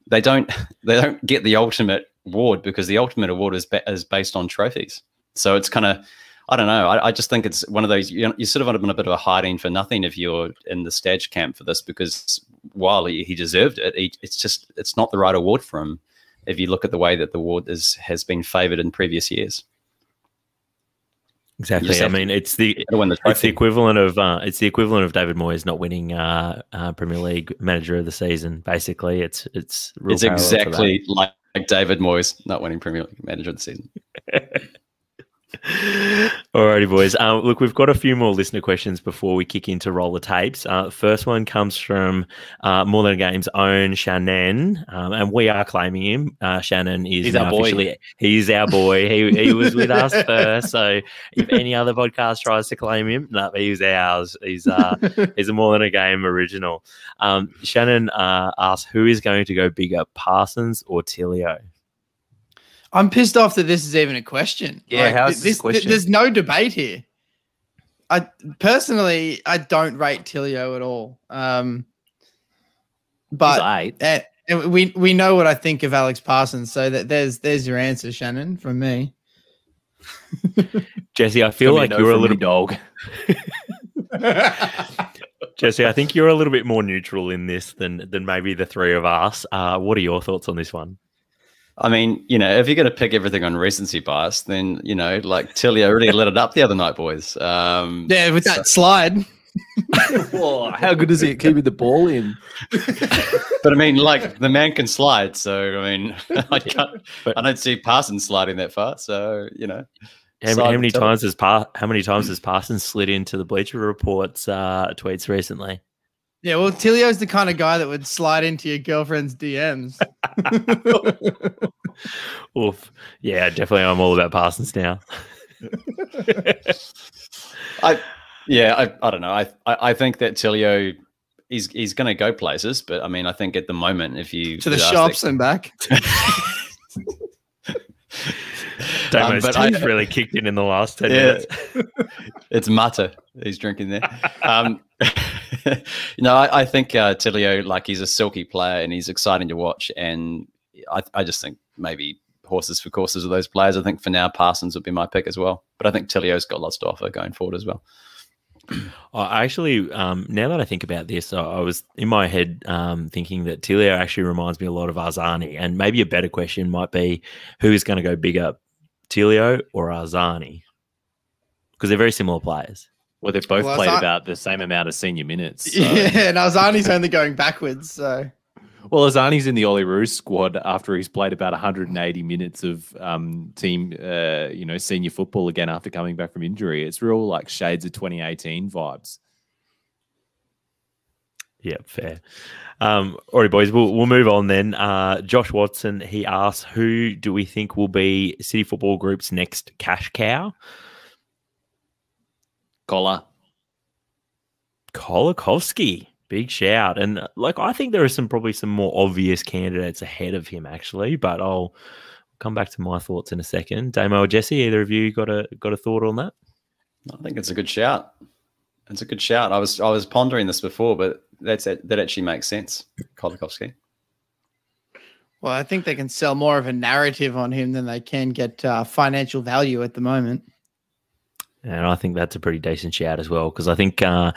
they don't they don't get the ultimate award because the ultimate award is, ba- is based on trophies. So it's kind of I don't know. I, I, just think it's one of those you you sort of been a bit of a hiding for nothing if you're in the stage camp for this because while he, he deserved it, he, it's just it's not the right award for him. If you look at the way that the award is has been favoured in previous years. Exactly. I mean, it's the, the it's the equivalent of uh, it's the equivalent of David Moyes not winning uh, uh, Premier League Manager of the Season. Basically, it's it's it's exactly like David Moyes not winning Premier League Manager of the Season. Alrighty, boys. Um, look, we've got a few more listener questions before we kick into roll the tapes. Uh, first one comes from uh, More Than a Game's own Shannon, um, and we are claiming him. Uh, Shannon is he's our boy. He's our boy. He, he was with us first. So if any other podcast tries to claim him, no, he's ours. He's uh, he's a More Than a Game original. Um, Shannon uh, asks, who is going to go bigger, Parsons or Tilio? I'm pissed off that this is even a question. Yeah, like, how's this, question? there's no debate here. I personally I don't rate Tilio at all. Um, but eight. eh, and we we know what I think of Alex Parsons, so that there's there's your answer, Shannon, from me. Jesse, I feel like you're a little dog. Jesse. I think you're a little bit more neutral in this than than maybe the three of us. Uh, what are your thoughts on this one? I mean, you know, if you're going to pick everything on recency bias, then you know, like Tilio really lit it up the other night, boys. Um, yeah, with that slide. Whoa, how good is he at keeping the ball in? but I mean, like the man can slide, so I mean, I can't. I don't see Parsons sliding that far, so you know. How, how many times has pa- how many times has Parsons slid into the Bleacher Reports uh, tweets recently? Yeah, well, Tilio's the kind of guy that would slide into your girlfriend's DMs. Oof. Yeah, definitely. I'm all about Parsons now. I, yeah, I, I don't know. I, I, I think that Tilio, he's he's going to go places, but I mean, I think at the moment, if you to the shops that- and back. Damo's but I- teeth really kicked in in the last ten Yeah. minutes. it's Mata he's drinking there. Um, know, I, I think uh, Tilio, like he's a silky player and he's exciting to watch. And I, I just think maybe horses for courses of those players. I think for now Parsons would be my pick as well. But I think Tilio's got lots to offer going forward as well. I actually, um, now that I think about this, I, I was in my head um, thinking that Tilio actually reminds me a lot of Arzani, and maybe a better question might be who is going to go bigger, Tilio or Arzani? Because they're very similar players. Well, they've both Well, played not- about the same amount of senior minutes. so- Yeah, and Arzani's only going backwards. So Well, Arzani's in the Olyroos squad after he's played about 180 minutes of um, team, uh, you know, senior football again after coming back from injury. It's real like shades of 2018 vibes. Yeah, fair. Um, all right, boys, we'll, we'll move on then. Uh, Josh Watson, he asks, who do we think will be City Football Group's next cash cow? Collar. Colakovski, big shout. And like, I think there are some probably some more obvious candidates ahead of him, actually, but I'll come back to my thoughts in a second. Damo or Jesse, either of you got a got a thought on that? I think it's a good shout. It's a good shout. I was I was pondering this before, but that's that actually makes sense. Colakovski. well, I think they can sell more of a narrative on him than they can get uh, financial value at the moment. And I think that's a pretty decent shout as well because I think uh,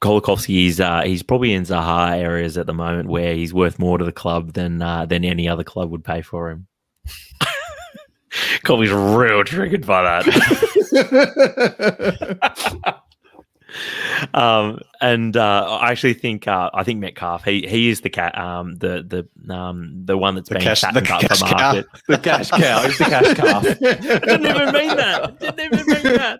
Colakovski is uh, he's probably in Zaha areas at the moment where he's worth more to the club than uh, than any other club would pay for him. Colby's real triggered by that. um, and uh, I actually think uh, I think Metcalfe he he is the cat um, the the um, the one that's The being cash- fattened the up cash for cow. market. The cash cow. He's the cash calf. Didn't even mean that. Didn't even mean that.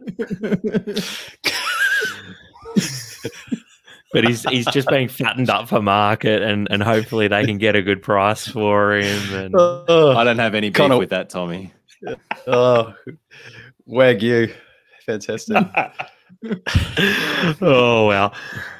but he's he's just being fattened up for market, and and hopefully they can get a good price for him. And I don't have any beef Conor- with that, Tommy. Oh, Wagyu. Fantastic. oh wow.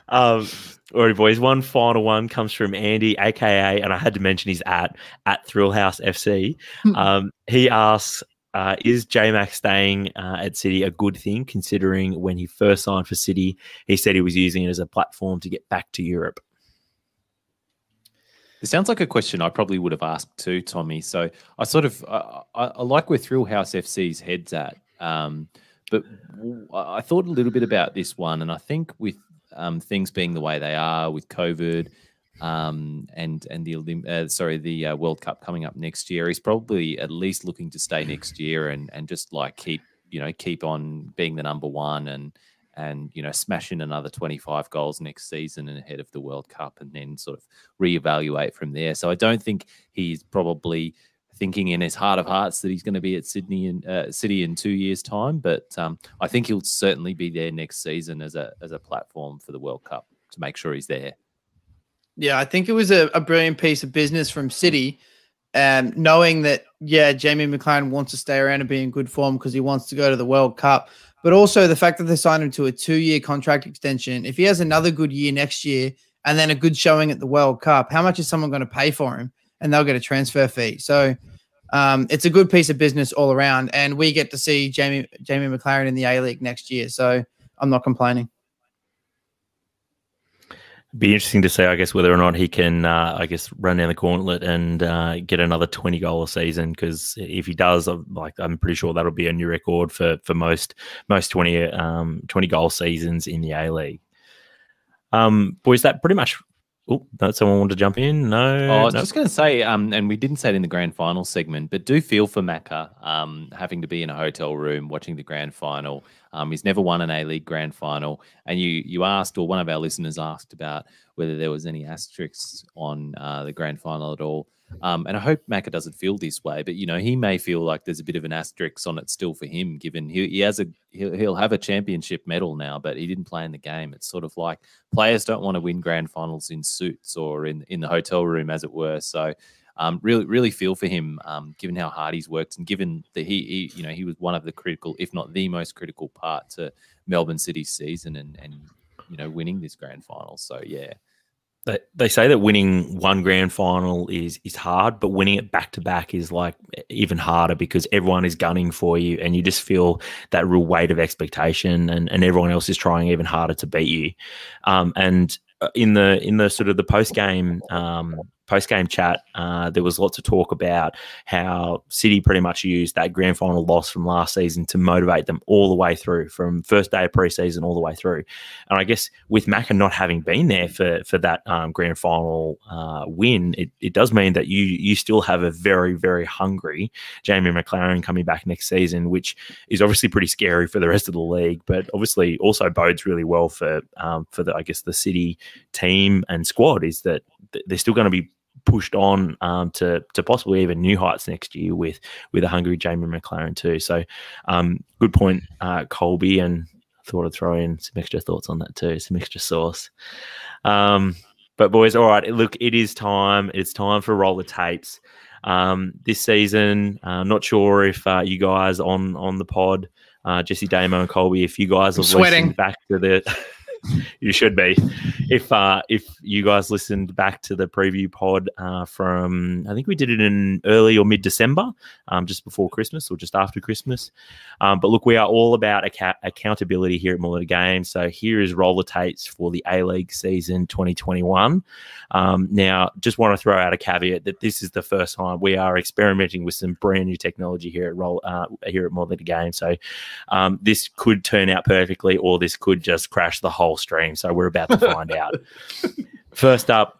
Um, all right, boys. One final one comes from Andy, aka, and I had to mention he's at at Thrillhouse FC. Um, he asks, uh, "Is J Mac staying uh, at City a good thing, considering when he first signed for City, he said he was using it as a platform to get back to Europe?" It sounds like a question I probably would have asked too, Tommy. So I sort of I, I, I like where Thrillhouse FC's heads at, um, but I thought a little bit about this one, and I think with um, things being the way they are with COVID um, and and the Olymp- uh, sorry the uh, World Cup coming up next year, he's probably at least looking to stay next year and and just like keep you know keep on being the number one and and you know smashing another 25 goals next season and ahead of the World Cup and then sort of reevaluate from there. So I don't think he's probably thinking in his heart of hearts that he's going to be at Sydney and uh, City in two years' time, but um, I think he'll certainly be there next season as a as a platform for the World Cup to make sure he's there. Yeah, I think it was a, a brilliant piece of business from City, um, knowing that yeah, Jamie Maclaren wants to stay around and be in good form because he wants to go to the World Cup, but also the fact that they signed him to a two-year contract extension. If he has another good year next year and then a good showing at the World Cup, how much is someone going to pay for him? And they'll get a transfer fee. So um, it's a good piece of business all around, and we get to see Jamie Jamie Maclaren in the A League next year. So I'm not complaining. Be interesting to see, I guess, whether or not he can, uh, I guess, run down the gauntlet and uh, get another twenty goal a season. Because if he does, like I'm pretty sure that'll be a new record for for most most 20, um, 20 goal seasons in the A League. Um, boys, that pretty much Oh, that someone want to jump in? No. Oh, I was no. just going to say, um, and we didn't say it in the grand final segment, but do feel for Macca um, having to be in a hotel room watching the grand final. Um, he's never won an A League grand final, and you you asked, or one of our listeners asked about whether there was any asterisks on uh, the grand final at all. Um, and I hope Macca doesn't feel this way, but you know he may feel like there's a bit of an asterisk on it still for him, given he, he has a he'll, he'll have a championship medal now, but he didn't play in the game. It's sort of like players don't want to win grand finals in suits or in in the hotel room, as it were. So um, really really feel for him, um, given how hard he's worked and given that he, he you know he was one of the critical, if not the most critical part to Melbourne City's season and and you know winning this grand final. So yeah. They, say that winning one grand final is is hard, but winning it back to back is like even harder because everyone is gunning for you, and you just feel that real weight of expectation, and, and everyone else is trying even harder to beat you. Um, and in the in the sort of the post game um, post game chat, uh, there was lots of talk about how City pretty much used that grand final loss from last season to motivate them all the way through, from first day of preseason all the way through. And I guess with Macca not having been there for for that um, grand final uh, win, it, it does mean that you you still have a very very hungry Jamie Maclaren coming back next season, which is obviously pretty scary for the rest of the league, but obviously also bodes really well for um, for the I guess the City team and squad is that they're still going to be pushed on um, to to possibly even new heights next year with with a hungry Jamie Maclaren too. So, um, good point, uh, Colby, and I thought I'd throw in some extra thoughts on that too, some extra sauce. Um, but boys, all right, look, it is time. It's time for roll the tapes. Um, this season, I'm not sure if uh, you guys on on the pod, uh, Jesse Damo and Colby, if you guys are sweating. back to the you should be. If uh, if you guys listened back to the preview pod uh, from, I think we did it in early or mid December, um, just before Christmas or just after Christmas. Um, but look, we are all about ac- accountability here at Mullet Games. So here is roller tapes for the A League season 2021. Um, now, just want to throw out a caveat that this is the first time we are experimenting with some brand new technology here at roll uh, here at Mullet Games. So um, this could turn out perfectly, or this could just crash the whole stream. So we're about to find out. First up,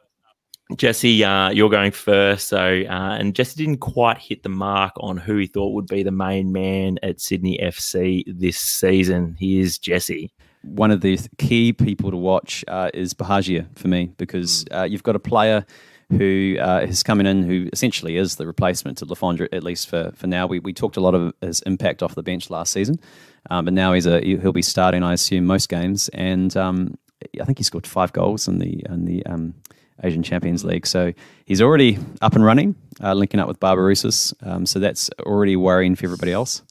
Jesse, uh, you're going first. So, uh, and Jesse didn't quite hit the mark on who he thought would be the main man at Sydney FC this season. Here's Jesse. One of the key people to watch uh, is Bahagia for me because uh, you've got a player who uh, has come in who essentially is the replacement to Le Fondre, at least for, for now. We, we talked a lot of his impact off the bench last season, um, but now he's a he'll be starting, I assume, most games, and um, I think he scored five goals in the in the um, Asian Champions League. So he's already up and running, uh, linking up with Barbarouses. Um, so that's already worrying for everybody else.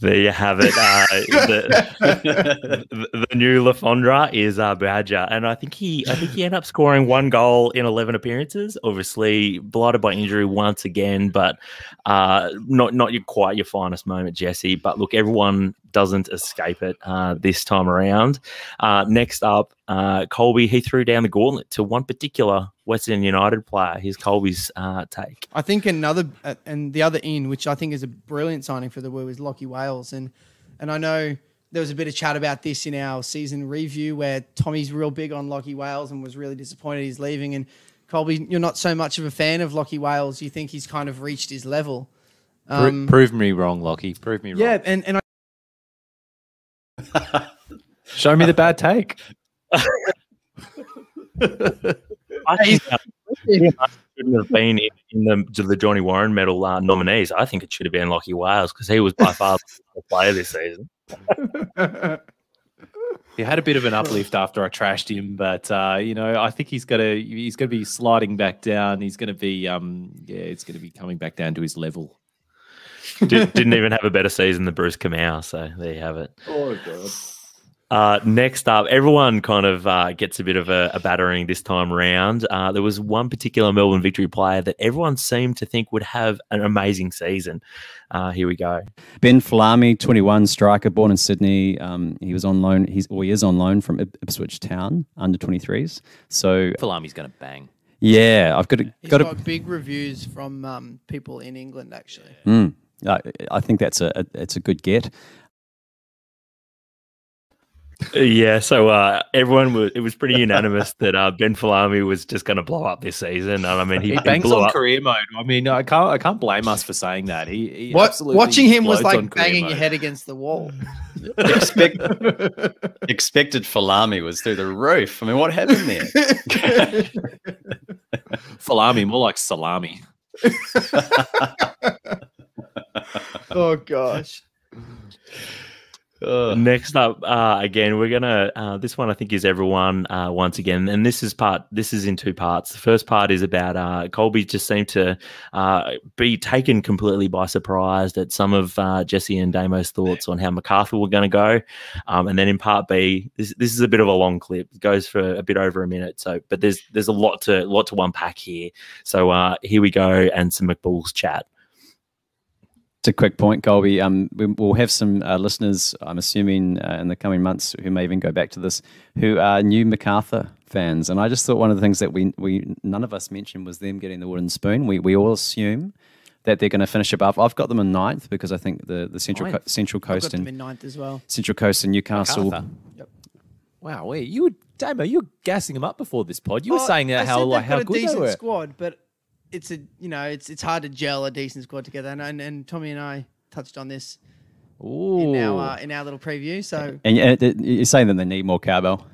There you have it. Uh, the, the, new Le Fondre is uh, Badger, and I think he, I think he ended up scoring one goal in eleven appearances. Obviously, blighted by injury once again, but uh, not not your, quite your finest moment, Jesse. But look, everyone doesn't escape it uh, this time around. Uh, next up, uh, Colby, he threw down the gauntlet to one particular Western United player. Here's Colby's uh, take. I think another uh, and the other in, which I think is a brilliant signing for the Woo, is Lachie Wales, and and I know there was a bit of chat about this in our season review where Tommy's real big on Lachie Wales and was really disappointed he's leaving. And Colby, you're not so much of a fan of Lachie Wales. You think he's kind of reached his level. Um, prove, prove me wrong, Lachie. Prove me wrong. Yeah, and and I Show me the bad take. I think uh, shouldn't have been in, in the, the Johnny Warren medal uh, nominees. I think it should have been Lachie Wales because he was by far the best player this season. He had a bit of an uplift after I trashed him, but uh, you know, I think he's gonna he's gonna be sliding back down. He's gonna be um yeah, it's gonna be coming back down to his level. Did, not even have a better season than Bruce Kamau, so there you have it. Oh god. Uh, next up, everyone kind of uh, gets a bit of a, a battering this time around. Uh, there was one particular Melbourne Victory player that everyone seemed to think would have an amazing season. Uh, here we go. Ben Folami, 21, striker, born in Sydney. Um, he was on loan. He's or he is on loan from Ipswich Town, under 23s. So Folami's going to bang. yeah, I've got to He's got got, to. big reviews from um, people in England, actually. Mm, I, I think that's a, a it's a good get. Yeah, so uh, everyone was it was pretty unanimous that uh, Ben Folami was just going to blow up this season. And I mean, he, He he bangs blew on up. career mode. I mean, I can't I can't blame us for saying that. He, he What, absolutely watching him was like career banging your head against the wall. Expect, expected Folami was through the roof. I mean, what happened there? Folami, more like salami. oh gosh. Ugh. Next up, uh, again, we're gonna. Uh, this one I think is everyone uh, once again, and this is part. This is in two parts. The first part is about uh, Colby just seemed to uh, be taken completely by surprise at some of uh, Jesse and Damo's thoughts on how MacArthur were going to go, um, and then in part B, this, this is a bit of a long clip. It goes for a bit over a minute. So, but there's there's a lot to lot to unpack here. So uh, here we go, and some McBulls chat. It's a quick point, Colby. Um, we, we'll have some uh, listeners, I'm assuming, uh, in the coming months who may even go back to this, who are new MacArthur fans. And I just thought one of the things that we, we none of us mentioned was them getting the wooden spoon. We, we all assume that they're going to finish above. I've got them in ninth because I think the, the Central Co- Central Coast and ninth as well. Central Coast and Newcastle. MacArthur. Wow, wait, you were Damo, you were gassing them up before this pod. You were Oh, saying I that how said like how a good they decent were. squad, but it's a you know it's it's hard to gel a decent squad together. And and, and Tommy and I touched on this Ooh. in our uh, in our little preview. So And th- you're saying that they need more cowbell.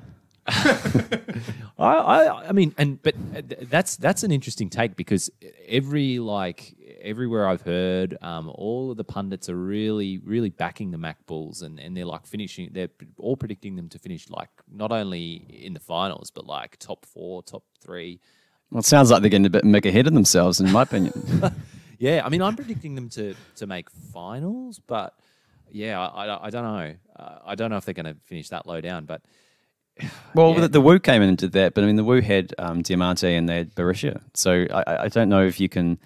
I, I, I mean, and but uh, that's that's an interesting take because every like everywhere I've heard, um, all of the pundits are really, really backing the Mac Bulls, and, and they're like finishing. They're all predicting them to finish like not only in the finals, but like top four, top three. Well, it sounds like they're going to make a ahead of themselves, in my opinion. Yeah, I mean, I'm predicting them to to make finals, but yeah, I, I, I don't know. Uh, I don't know if they're going to finish that low down, but Well, Yeah. the, the Woo came in and did that, but I mean, the Woo had um, Diamanti and they had Berisha. So I, I- I don't know if you can.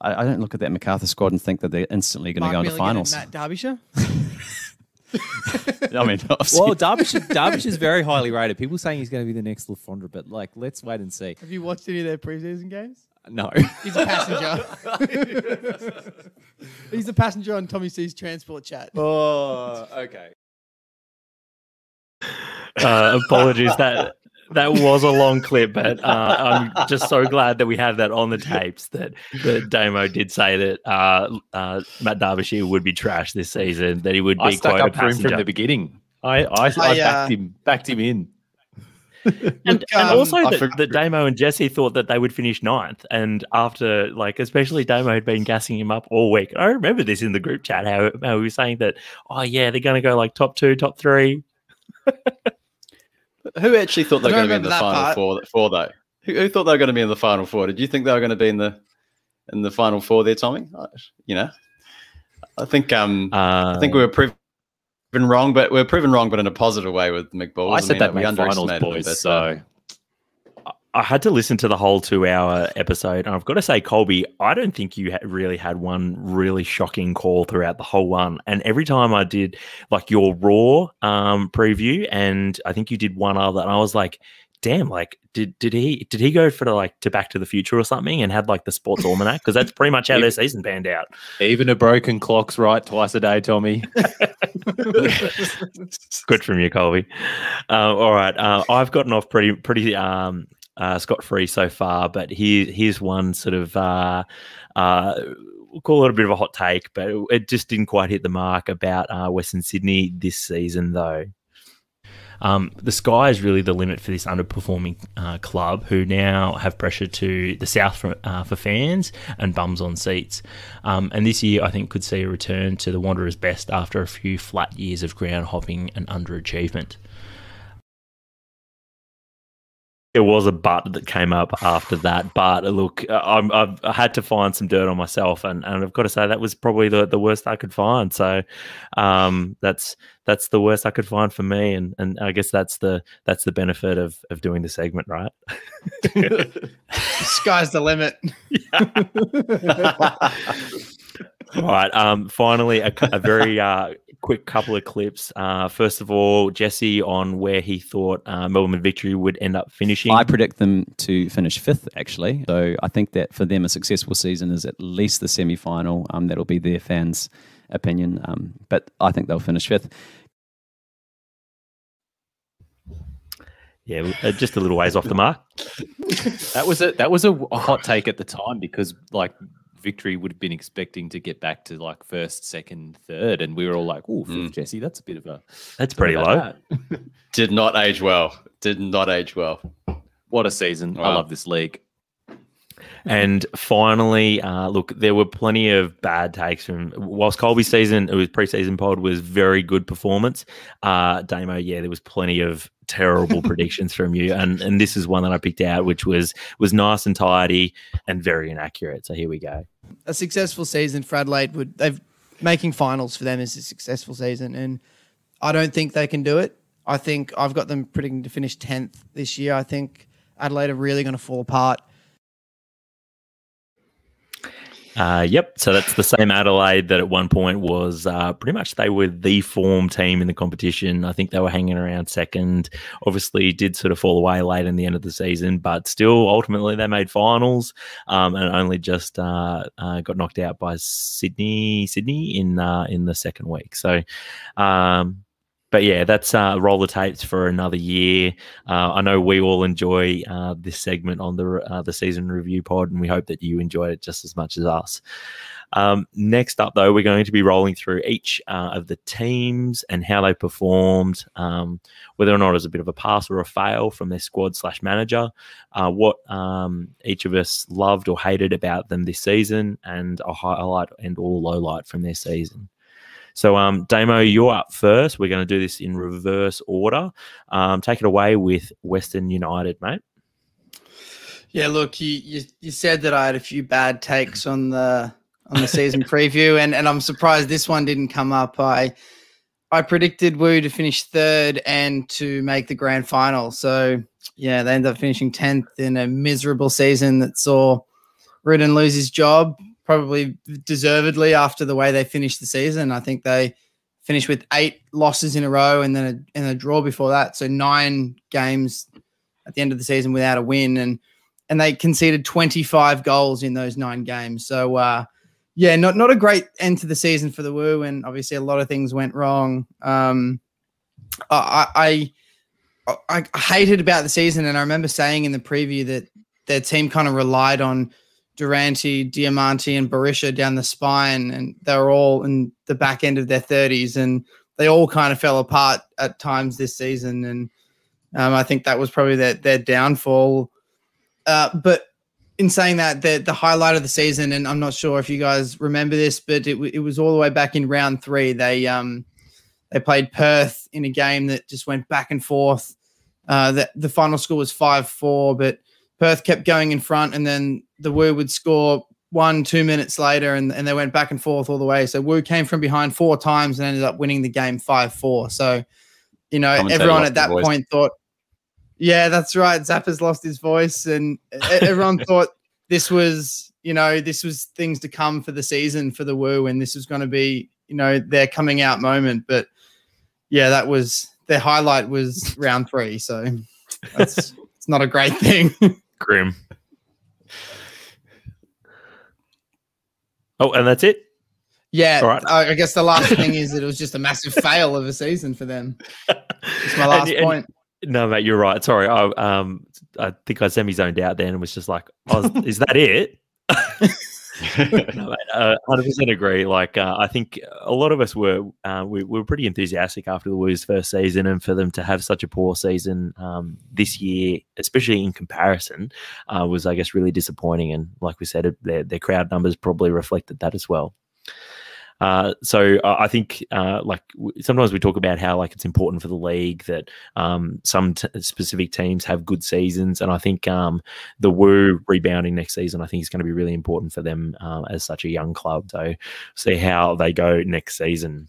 I, I don't look at that MacArthur squad and think that they're instantly going to go into Milligan finals. Matt Derbyshire. I mean, obviously, well, Derbyshire, Derbyshire's very highly rated. People saying he's going to be the next Le Fondre, but like, let's wait and see. Have you watched any of their preseason games? No, He's a passenger. He's a passenger on Tommy C's transport chat. oh, okay. Uh, apologies that that was a long clip, but uh, I'm just so glad that we have that on the tapes. That that Damo did say that uh, uh, Matt Derbyshire would be trash this season. That he would I be stuck quite a up for him from the beginning. I I, I, I, backed uh, him backed him in. and, and um, also I that, forgot- that Damo and Jesse thought that they would finish ninth. And after, like, especially Damo had been gassing him up all week. I remember this in the group chat how, how we were saying that, oh, yeah, they're going to go like top two, top three. Who actually thought they were going to be in the final part. four? Four though. Who, who thought they were going to be in the final four? Did you think they were going to be in the in the final four there, Tommy? I- You know, I think um Uh, I think we were proven wrong, but we are proven wrong, but in a positive way with McBall. I said mean, that we finals, boys. So uh, I had to listen to the whole two hour episode. And I've got to say, Colby, I don't think you ha- really had one really shocking call throughout the whole one. And every time I did like your Raw um, preview, and I think you did one other, and I was like, damn, like, did, did he did he go for the, like to Back to the Future or something and had like the sports almanac? Because that's pretty much how their season panned out. even a broken clock's right twice a day, Tommy. Good from you, Colby. Uh, all right, uh, I've gotten off pretty pretty um, uh, scot free so far, but here here's one sort of uh, uh, we'll call it a bit of a hot take, but it, it just didn't quite hit the mark about uh, Western Sydney this season, though. Um, the sky is really the limit for this underperforming uh, club, who now have pressure to the south for, uh, for fans and bums on seats. Um, and this year, I think, could see a return to the Wanderers' best after a few flat years of ground hopping and underachievement. There was a but that came up after that. But look, I'm, I've I had to find some dirt on myself, and, and I've got to say that was probably the, the worst I could find. So um, that's that's the worst I could find for me, and and I guess that's the that's the benefit of of doing the segment, right? Sky's the limit. All right. Um, finally, a, a very uh, quick couple of clips. Uh, first of all, Jesse on where he thought uh, Melbourne Victory would end up finishing. I predict them to finish fifth, actually. So I think that for them, a successful season is at least the semi final. Um, that'll be their fans' opinion. Um, but I think they'll finish fifth. Yeah, uh, just a little ways off the mark. that was a that was a hot take at the time because like victory would have been expecting to get back to like first, second, third, and we were all like, "Oh, mm. Jesse, that's a bit of a that's pretty low." Did not age well. Did not age well. What a season! Wow. I love this league. And finally, uh, look, there were plenty of bad takes from whilst Colby's season, it was preseason pod was very good performance. Uh, Damo, yeah, there was plenty of terrible predictions from you, and and this is one that I picked out, which was was nice and tidy and very inaccurate. So here we go. A successful season for Adelaide would they've making finals for them is a successful season, and I don't think they can do it. I think I've got them predicting to finish tenth this year. I think Adelaide are really going to fall apart. Uh, yep. So that's the same Adelaide that at one point was uh, pretty much they were the form team in the competition. I think they were hanging around second. Obviously, did sort of fall away late in the end of the season, but still, ultimately, they made finals um, and only just uh, uh got knocked out by Sydney. Sydney in uh, in the second week. So. Um, but yeah, that's uh, roller tapes for another year. Uh, I know we all enjoy uh, this segment on the uh, the season review pod, and we hope that you enjoy it just as much as us. Um, next up, though, we're going to be rolling through each uh, of the teams and how they performed, um, whether or not it was a bit of a pass or a fail from their squad slash manager, uh, what um, each of us loved or hated about them this season, and a highlight and or low light from their season. So, um, Damo, you're up first. We're going to do this in reverse order. Um, take it away with Western United, mate. Yeah, look, you, you, you said that I had a few bad takes on the on the season preview, and, and I'm surprised this one didn't come up. I I predicted Woo to finish third and to make the grand final. So yeah, they ended up finishing tenth in a miserable season that saw Rudan lose his job probably deservedly after the way they finished the season. I think they finished with eight losses in a row and then a, and a draw before that. So nine games at the end of the season without a win, and and they conceded 25 goals in those nine games. So uh, yeah, not not a great end to the season for the Woo, and obviously a lot of things went wrong. Um, I, I I hated about the season, and I remember saying in the preview that their team kind of relied on Durante, Diamanti, and Berisha down the spine, and they were all in the back end of their 30s, and they all kind of fell apart at times this season. And um, I think that was probably their, their downfall. Uh, but in saying that, the, the highlight of the season, and I'm not sure if you guys remember this, but it, it was all the way back in round three. They um, they played Perth in a game that just went back and forth. Uh, the, the final score was 5 4, but Perth kept going in front, and then the Woo would score one, two minutes later, and, and they went back and forth all the way. So Woo came from behind four times and ended up winning the game 5 4. So, you know, everyone at that point thought, yeah, that's right. Zappa's lost his voice, and everyone thought this was, you know, this was things to come for the season for the Woo, and this was going to be, you know, their coming out moment. But yeah, that was their highlight was round three. So that's it's not a great thing. Grim. Oh, and that's it. Yeah, All right. I guess the last thing is that it was just a massive fail of a season for them. It's my last and, point. And, no, mate, you're right. Sorry, I um, I think I semi zoned out then and was just like, oh, "Is that it?" no, uh, 100% agree. Like, uh, I think a lot of us were uh, we, we, were pretty enthusiastic after the Wolves' first season, and for them to have such a poor season um, this year, especially in comparison, uh, was I guess really disappointing. And like we said, their their crowd numbers probably reflected that as well. Uh, so I think uh, like sometimes we talk about how like it's important for the league that um, some t- specific teams have good seasons, and I think um, the Woo rebounding next season I think is going to be really important for them uh, as such a young club. So see how they go next season.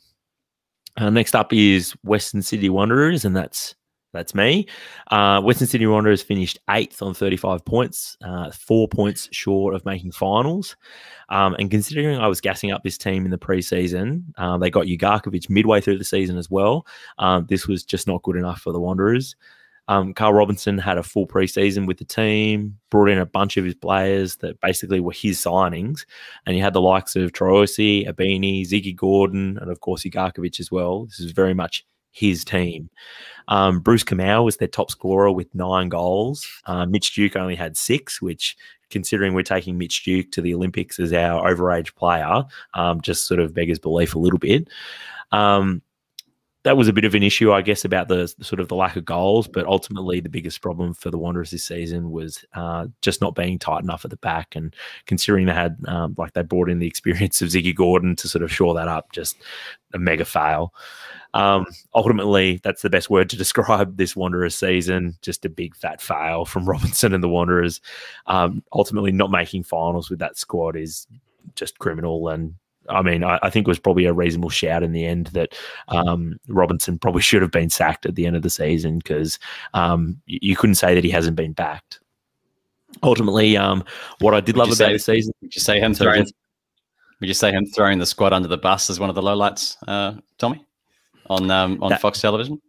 Uh, next up is Western Sydney Wanderers, and that's that's me. Uh, Western Sydney Wanderers finished eighth on 35 points, uh, four points short of making finals. Um, and considering I was gassing up this team in the preseason, uh, they got Ugarkovic midway through the season as well. Um, this was just not good enough for the Wanderers. Um, Carl Robinson had a full preseason with the team, brought in a bunch of his players that basically were his signings. And you had the likes of Troisi, Ibini, Ziggy Gordon, and of course Ugarkovic as well. This is very much his team. Um, Bruce Kamau was their top scorer with nine goals. Uh, Mitch Duke only had six, which, considering we're taking Mitch Duke to the Olympics as our overage player, um, just sort of beggars belief a little bit. Um, that was a bit of an issue, I guess, about the sort of the lack of goals. But ultimately, the biggest problem for the Wanderers this season was uh, just not being tight enough at the back. And considering they had, um, like, they brought in the experience of Ziggy Gordon to sort of shore that up, just a mega fail. Um, ultimately, that's the best word to describe this Wanderers season. Just a big fat fail from Robinson and the Wanderers. Um, ultimately, not making finals with that squad is just criminal and I mean, I, I, think it was probably a reasonable shout in the end that um, Robinson probably should have been sacked at the end of the season because um, you, you, couldn't say that he hasn't been backed. Ultimately, um, what I did would love about say, the season, would you say him throwing, would you say him throwing the squad under the bus as one of the lowlights, uh, Tommy, on um, on that, Fox Television?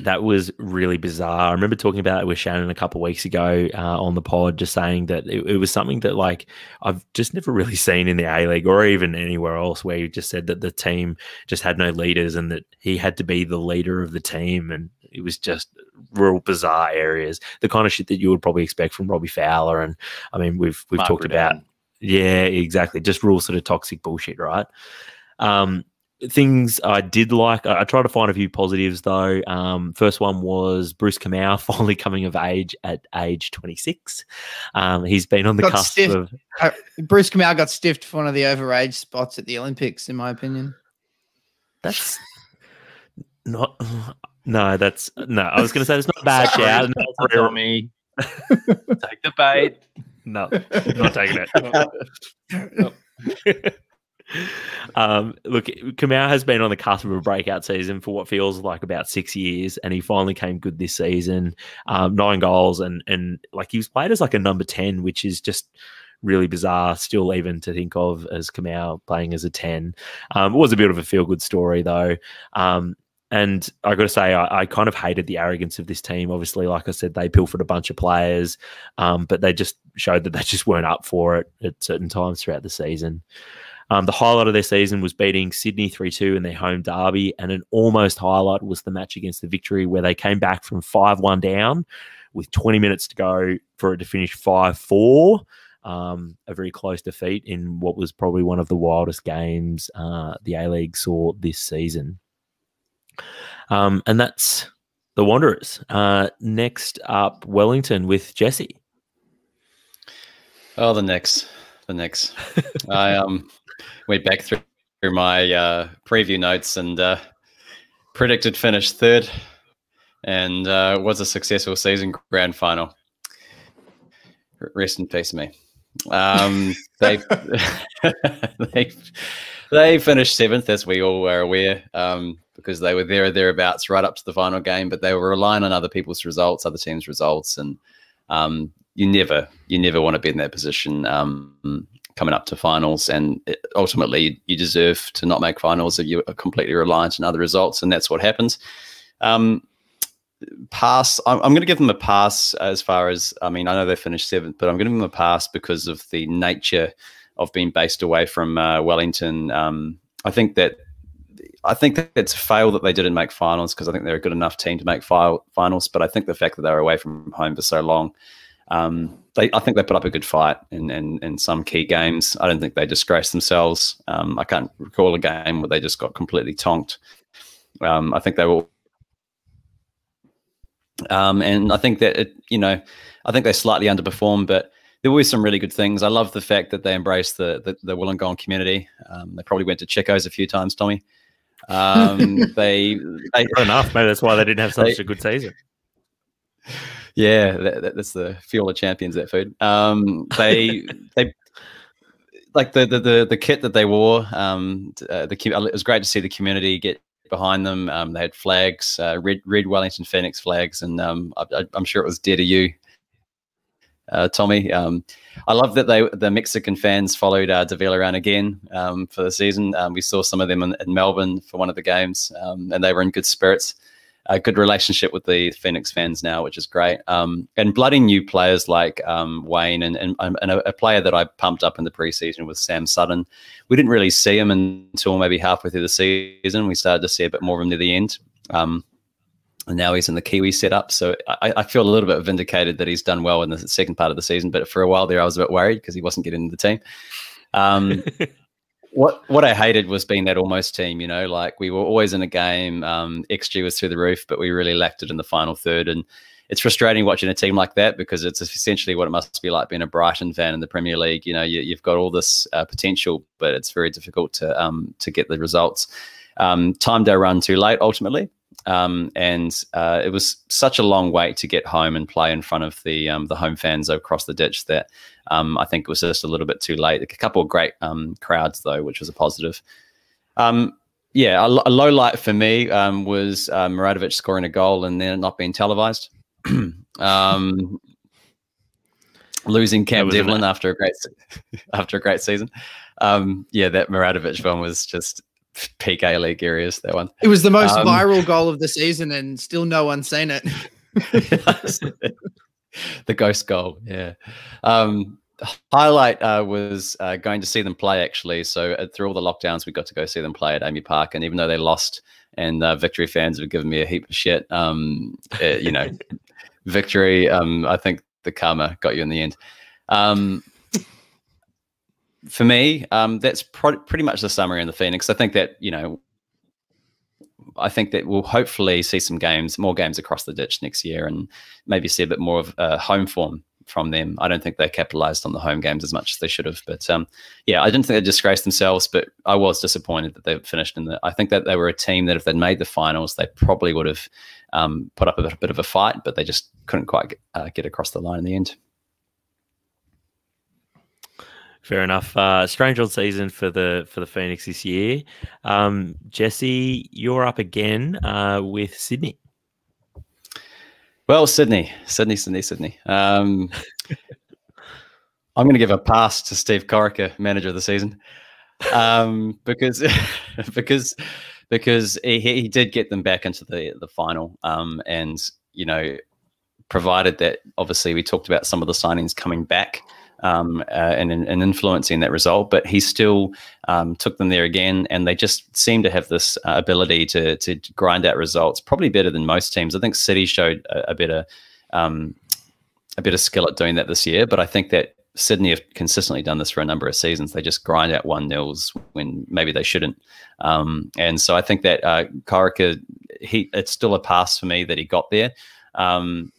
That was really bizarre. I remember talking about it with Shannon a couple of weeks ago uh, on the pod, just saying that it, it, was something that like I've just never really seen in the A League or even anywhere else, where he just said that the team just had no leaders and that he had to be the leader of the team, and it was just real bizarre areas, the kind of shit that you would probably expect from Robbie Fowler. And I mean, we've we've Mark talked about yeah, exactly, just real sort of toxic bullshit, right? Um, things I did like. I, I tried to find a few positives though. Um, first one was Bruce Kamau finally coming of age at age 26. Um, he's been on the Got cusp stiff. of. Uh, Bruce Kamau got stiffed for one of the overage spots at the Olympics, in my opinion. That's not. No, that's no. I was going to say it's not a bad shout. No, Tommy. Take the bait. no, not taking it. um, look, Kamau has been on the cusp of a breakout season for what feels like about six years, and he finally came good this season. Um, nine goals, and and like he was played as like a number ten, which is just really bizarre still even to think of as Kamau playing as a 10. Um, it was a bit of a feel good story though. Um, and I got to say, I, I, kind of hated the arrogance of this team. Obviously, like I said, they pilfered a bunch of players, um, but they just showed that they just weren't up for it at certain times throughout the season. Um, the highlight of their season was beating Sydney 3 2 in their home derby. And an almost highlight was the match against the victory, where they came back from 5 1 down with 20 minutes to go for it to finish 5 4. Um, a very close defeat in what was probably one of the wildest games uh, the A League saw this season. Um, and that's the Wanderers. Uh, next up, Wellington with Jesse. Oh, the next, the next. I um went back through, my uh, preview notes and uh, predicted finish third, and uh, was a successful season grand final. Rest in peace, me. Um, they they they finished seventh, as we all were aware, um, because they were there or thereabouts right up to the final game. But they were relying on other people's results, other teams' results, and um, you never you never want to be in that position um, coming up to finals. And ultimately, you deserve to not make finals if you are completely reliant on other results, and that's what happens. Um, pass. I'm, I'm going to give them a pass as far as I mean. I know they finished seventh, but I'm going to give them a pass because of the nature of being based away from uh, Wellington. Um, I think that I think that it's a fail that they didn't make finals because I think they're a good enough team to make fi- finals. But I think the fact that they were away from home for so long, um, they I think they put up a good fight in, in, in some key games. I don't think they disgraced themselves. Um, I can't recall a game where they just got completely tonked. Um, I think they were um, and I think that it, you know, I think they slightly underperformed, but there were some really good things. I love the fact that they embraced the the, the Wollongong community. Um, they probably went to Chico's a few times, Tommy. Um, they, they Fair enough. Maybe that's why they didn't have such They- a good season. Yeah, that, that- that's the fuel of champions. That food. Um, they they like the, the the the kit that they wore. Um, uh, the it was great to see the community get behind them. Um, they had flags, uh, red red Wellington Phoenix flags, and um, I, I, I'm sure it was dear to you, uh, Tommy. Um, I love that they the Mexican fans followed uh, Davila around again um, for the season. Um, we saw some of them in, in Melbourne for one of the games, um, and they were in good spirits a good relationship with the Phoenix fans now, which is great. Um, and bloody new players like um, Wayne and, and, and a, a player that I pumped up in the preseason was Sam Sutton. We didn't really see him until maybe halfway through the season. We started to see a bit more of him near the end. Um, and now he's in the Kiwi setup. So I, I feel a little bit vindicated that he's done well in the second part of the season. But for a while there, I was a bit worried because he wasn't getting into the team. What what I hated was being that almost team. You know, like we were always in a game. Um, XG was through the roof, but we really lacked it in the final third. And it's frustrating watching a team like that because it's essentially what it must be like being a Brighton fan in the Premier League. You know, you, you've got all this uh, potential, but it's very difficult to um, to get the results. Um, timed our run too late ultimately. Um, and uh, it was such a long wait to get home and play in front of the um, the home fans across the ditch that um, I think it was just a little bit too late. A couple of great um, crowds though, which was a positive. Um, yeah, a, a low light for me um, was uh, Muradovic scoring a goal and then not being televised. um, losing Cam Devlin after a great after a great season. Um, yeah, that Muradovic one was just peak A League areas. That one. It was the most Um, viral goal of the season, and still no one's seen it. the ghost goal, yeah. Um, highlight uh, was uh, going to see them play actually. So uh, through all the lockdowns, we got to go see them play at AAMI Park, and even though they lost, and uh, Victory fans have given me a heap of shit, um, uh, you know, Victory. Um, I think the karma got you in the end. Um, for me, um, that's pretty much the summary in the Phoenix. I think that you know I think that we'll hopefully see some games, more games across the ditch next year, and maybe see a bit more of uh, home form from them. I don't think they capitalized on the home games as much as they should have. But um, yeah, I didn't think they disgraced themselves, but I was disappointed that they finished in the. I think that they were a team that if they'd made the finals, they probably would have um, put up a bit, a bit of a fight, but they just couldn't quite get, uh, get across the line in the end. Fair enough. Uh, strange old season for the for the Phoenix this year. Um, Jesse, you're up again uh, with Sydney. Well, Sydney, Sydney, Sydney, Sydney. Um, I'm going to give a pass to Steve Corica, manager of the season, um, because because because he, he did get them back into the the final, um, and you know, provided that obviously we talked about some of the signings coming back. Um, uh, and, and influencing that result, but he still um, took them there again, and they just seem to have this uh, ability to to grind out results, probably better than most teams. I think City showed a, a better um, a better skill at doing that this year, but I think that Sydney have consistently done this for a number of seasons. They just grind out one nils when maybe they shouldn't, um, and so I think that uh, he it's still a pass for me that he got there. Um,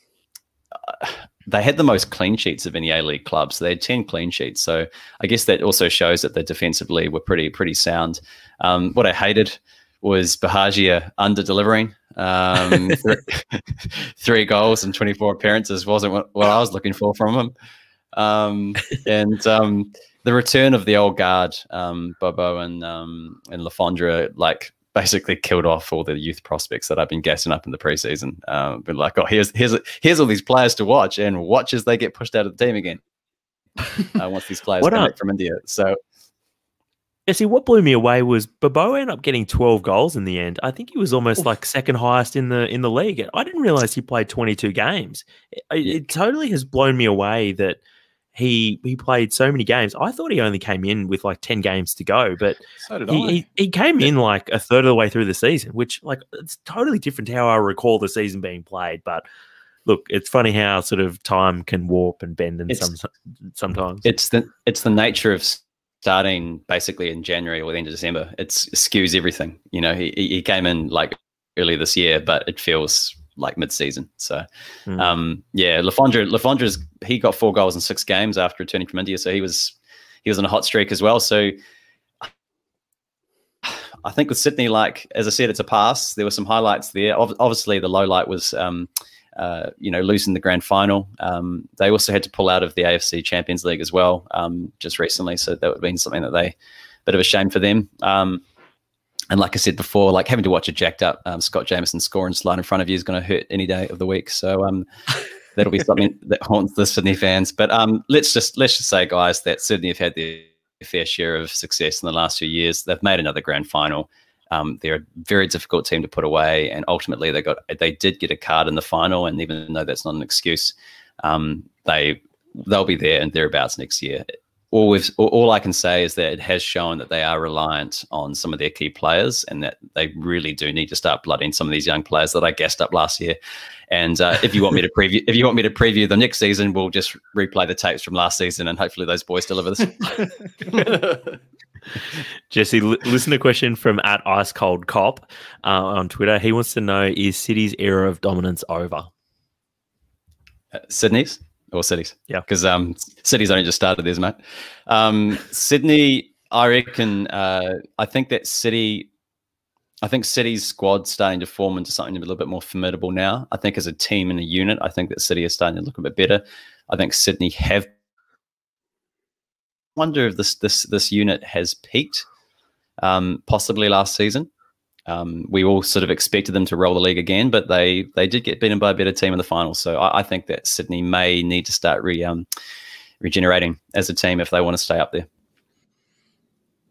they had the most clean sheets of any A League clubs. They had ten clean sheets, so I guess that also shows that they defensively were pretty pretty sound. Um, what I hated was Bahagia under delivering. Um, three, three goals and twenty four appearances wasn't what, what I was looking for from him. Um, and um, the return of the old guard, um, Bobo and um, and Le Fondre, like basically killed off all the youth prospects that I've been gassing up in the preseason. Um, been like, oh, here's here's here's all these players to watch, and watch as they get pushed out of the team again. uh, once these players What come back from India, so Yeah, see, what blew me away was Bobo ended up getting 12 goals in the end. I think he was almost like second highest in the in the league. I didn't realize he played 22 games. It- Yeah. it totally has blown me away that he he played so many games. I thought he only came in with like 10 games to go, but So did he, he, he came in like a third of the way through the season, which like it's totally different to how I recall the season being played. But look, it's funny how sort of time can warp and bend and It's- some sometimes. it's the it's the nature of starting basically in January or the end of December. It's it skews everything. You know, he he he came in like early this year, but it feels like mid-season. So, Mm. um, yeah, Le Fondre, Lafondra's he got four goals in six games after returning from India, so he was he was on a hot streak as well. So, I think with Sydney, like as I said, it's a pass. There were some highlights there. Ob- obviously, the low light was. Um, uh, you know, losing the grand final. Um, they also had to pull out of the AFC Champions League as well um, just recently, so that would have been something that they, bit of a shame for them. Um, and like I said before, like having to watch a jacked up um, Scott Jamieson score and slide in front of you is going to hurt any day of the week. So um, that'll be something that haunts the Sydney fans. But um, let's just let's just say, guys, that Sydney have had their fair share of success in the last few years. They've made another grand final. Um, they're a very difficult team to put away, and ultimately they got they did get a card in the final. And even though that's not an excuse, um, they they'll be there and thereabouts next year. All, we've, all I can say is that it has shown that they are reliant on some of their key players, and that they really do need to start blooding some of these young players that I gassed up last year. And uh, if you want me to preview, if you want me to preview the next season, we'll just replay the tapes from last season, and hopefully those boys deliver this. Jesse, l- listen to a question from at Ice Cold Cop uh, on Twitter. He wants to know: Is City's era of dominance over? Uh, Sydney's or cities? Yeah. because um, cities only just started theirs, mate. Um, Sydney, I reckon. Uh, I think that city. I think City's squad's starting to form into something a little bit more formidable now. I think as a team and a unit, I think that City is starting to look a bit better. I think Sydney have. Wonder if this this this unit has peaked, um, possibly last season. Um, we all sort of expected them to roll the league again, but they they did get beaten by a better team in the final. So I, I think that Sydney may need to start re um, regenerating as a team if they want to stay up there.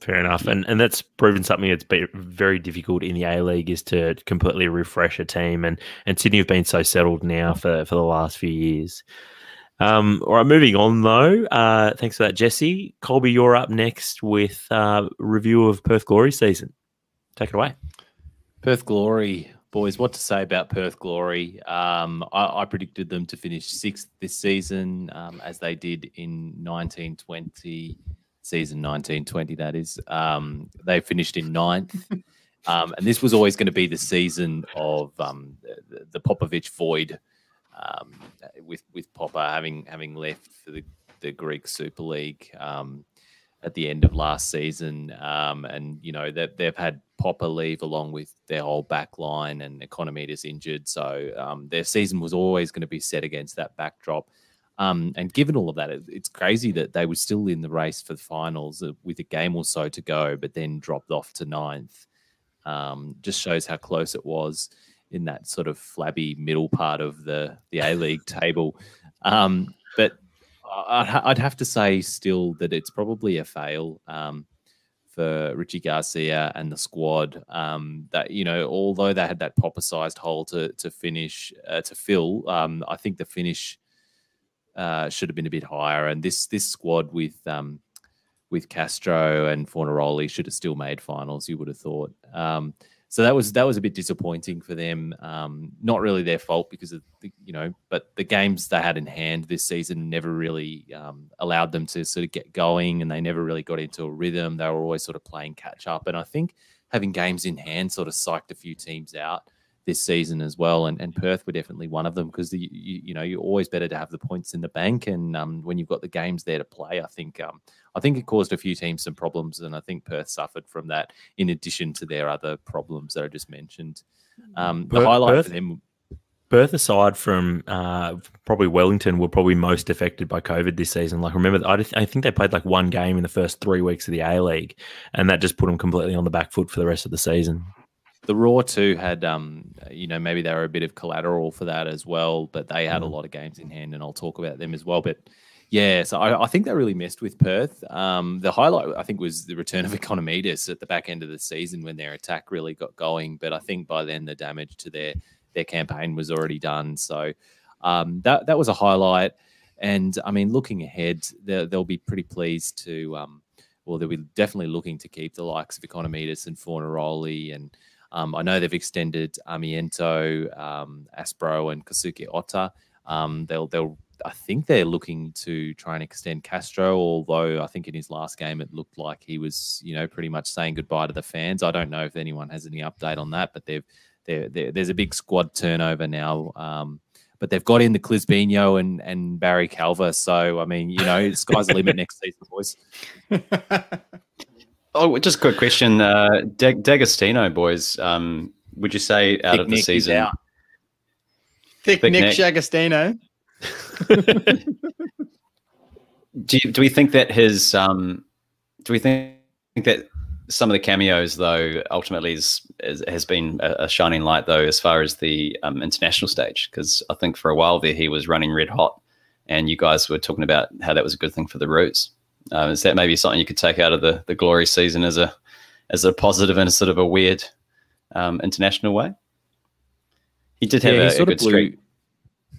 Fair enough, and and that's proven something that's been very difficult in the A League is to completely refresh a team, and and Sydney have been so settled now for for the last few years. Um, all right, moving on though. Uh, thanks for that, Jesse. Colby, you're up next with uh, review of Perth Glory season. Take it away. Perth Glory, boys, what to say about Perth Glory? Um, I, I predicted them to finish sixth this season, um, as they did in 1920, season 1920, that is. Um, they finished in ninth. um, and this was always going to be the season of um, the, the Popovic void, um, with with Popper having having left for the, the Greek Super League. Um, at the end of last season. Um, and, you know, they've, they've had Popper leave along with their whole back line and Economides injured. So um, their season was always going to be set against that backdrop. Um, and given all of that, it, it's crazy that they were still in the race for the finals uh, with a game or so to go, but then dropped off to ninth. Um, just shows how close it was in that sort of flabby middle part of the the A League table. Um, but I'd, have to say still that it's probably a fail um, for Richie Garcia and the squad. Um, that you know, although they had that popper-sized hole to to finish uh, to fill, um, I think the finish uh, should have been a bit higher. And this this squad with um, with Castro and Fornaroli should have still made finals. You would have thought. So that was that was a bit disappointing for them. Um, not really their fault because of the, you know, but the games they had in hand this season never really um, allowed them to sort of get going, and they never really got into a rhythm. They were always sort of playing catch up, and I think having games in hand sort of psyched a few teams out this season as well. And, and Perth were definitely one of them because you, you know you're always better to have the points in the bank, and um, when you've got the games there to play, I think um, I think it caused a few teams some problems, and I think Perth suffered from that. In addition to their other problems that I just mentioned, um, the Per- highlight Perth? for them. Perth, aside from uh, probably Wellington, were probably most affected by COVID this season. Like, remember, I, just- I think they played like one game in the first three weeks of the A League, and that just put them completely on the back foot for the rest of the season. The Roar too had, um, you know, maybe they were a bit of collateral for that as well, but they had a Mhm. lot of games in hand, and I'll talk about them as well. But yeah, so I, I think they really messed with Perth. Um, the highlight, I think, was the return of Economides at the back end of the season when their attack really got going. But I think by then the damage to their their campaign was already done. So um, that that was a highlight. And I mean, looking ahead, they'll, they'll be pretty pleased to. Um, well, they'll be definitely looking to keep the likes of Economides and Fornaroli and um, I know they've extended Armiento, um, Aspro, and Kosuke Ota. Um, they'll, they'll, I think they're looking to try and extend Castro. Although I think in his last game it looked like he was, you know, pretty much saying goodbye to the fans. I don't know if anyone has any update on that, but they've they're, they're, there's a big squad turnover now. Um, but they've got in the Clisbino and and Barry Calver. So I mean, you know, sky's the limit next season, boys. oh, just a quick question, uh, D'Agostino, boys. Um, would you say out Thick of the Nick, season? out. Thick, Thick Nick Nick. D'Agostino. Do you, do we think that his um, do we think that some of the cameos though ultimately is, is has been a, a shining light though as far as the um, international stage because I think for a while there he was running red hot and you guys were talking about how that was a good thing for the Roos. Um, is that maybe something you could take out of the the glory season as a as a positive in a sort of a weird um, international way? He did have yeah, a, he a sort good of blew, streak.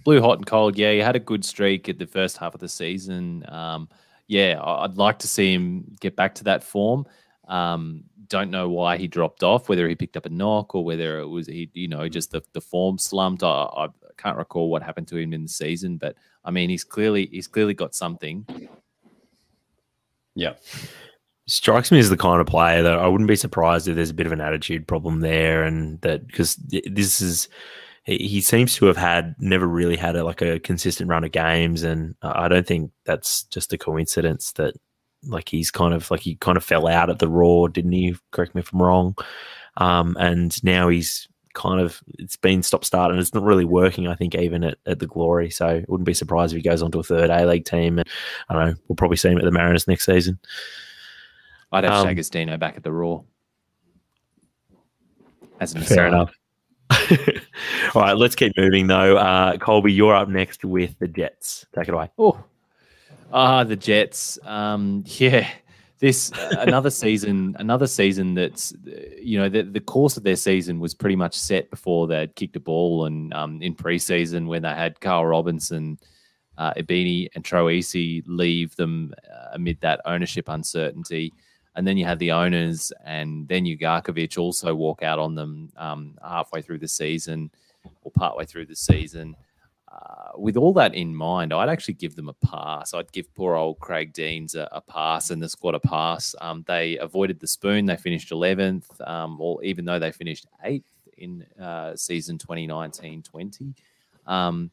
blew hot and cold. Yeah, he had a good streak at the first half of the season. Um, yeah, I'd like to see him get back to that form. Um, don't know why he dropped off, whether he picked up a knock or whether it was he, you know, just the, the form slumped. I, I can't recall what happened to him in the season, but I mean, he's clearly he's clearly got something. Yeah. strikes me as the kind of player that I wouldn't be surprised if there's a bit of an attitude problem there, and that because this is he, seems to have had never really had a, like a consistent run of games, and I don't think that's just a coincidence that like he's kind of like he kind of fell out at the Roar, didn't he? Correct me if I'm wrong. Um, and now he's kind of it's been stop start and it's not really working. I think even at, at the Glory, so I wouldn't be surprised if he goes onto a third A League team. And I don't know, we'll probably see him at the Mariners next season. I'd have Um, D'Agostino back at the Roar. As an Fair aside. enough. All right, let's keep moving though. Uh, Colby, you're up next with the Jets. Take it away. Oh, ah, the Jets. Um, yeah, this uh, another season, another season that's you know the, the course of their season was pretty much set before they'd kicked a ball, and um, in preseason when they had Carl Robinson, uh, Ibini, and Troisi leave them uh, amid that ownership uncertainty. And then you had the owners, and then Ugarkovic also walk out on them um, halfway through the season or partway through the season uh, with all that in mind, I'd actually give them a pass. I'd give poor old Craig Deans a, a pass and the squad a pass. Um, they avoided the spoon. They finished 11th, um, or even though they finished eighth in uh, season 2019-20. Um,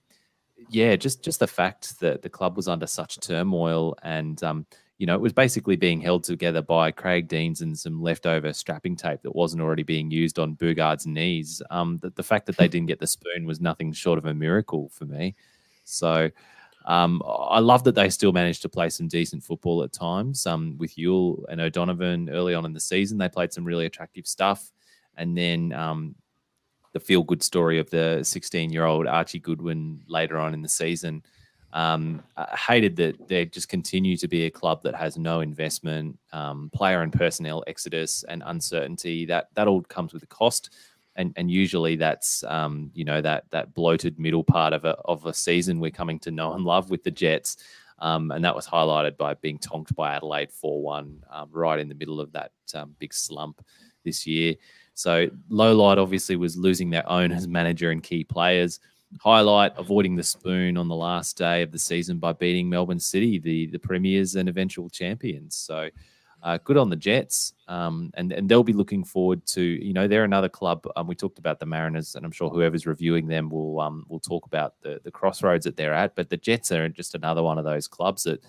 yeah, just just the fact that the club was under such turmoil and um, you know, it was basically being held together by Craig Deans and some leftover strapping tape that wasn't already being used on Boogaard's knees. Um, the, the fact that they didn't get the spoon was nothing short of a miracle for me. So um, I love that they still managed to play some decent football at times. Um, with Yuel and O'Donovan early on in the season, they played some really attractive stuff. And then um, the feel good story of the 16 year old Archie Goodwin later on in the season. Um, hated that they just continue to be a club that has no investment, um, player and personnel exodus, and uncertainty. That that all comes with a cost, and and usually that's um, you know that that bloated middle part of a of a season we're coming to know and love with the Jets, um, and that was highlighted by being tonked by Adelaide four one um, right in the middle of that um, big slump this year. So low light obviously was losing their owners, manager, and key players highlight avoiding the spoon on the last day of the season by beating Melbourne City, the the premiers and eventual champions. So uh, good on the Jets, um, and and they'll be looking forward to you know they're another club. Um, we talked about the Mariners, and I'm sure whoever's reviewing them will um, will talk about the the crossroads that they're at. But the Jets are just another one of those clubs that.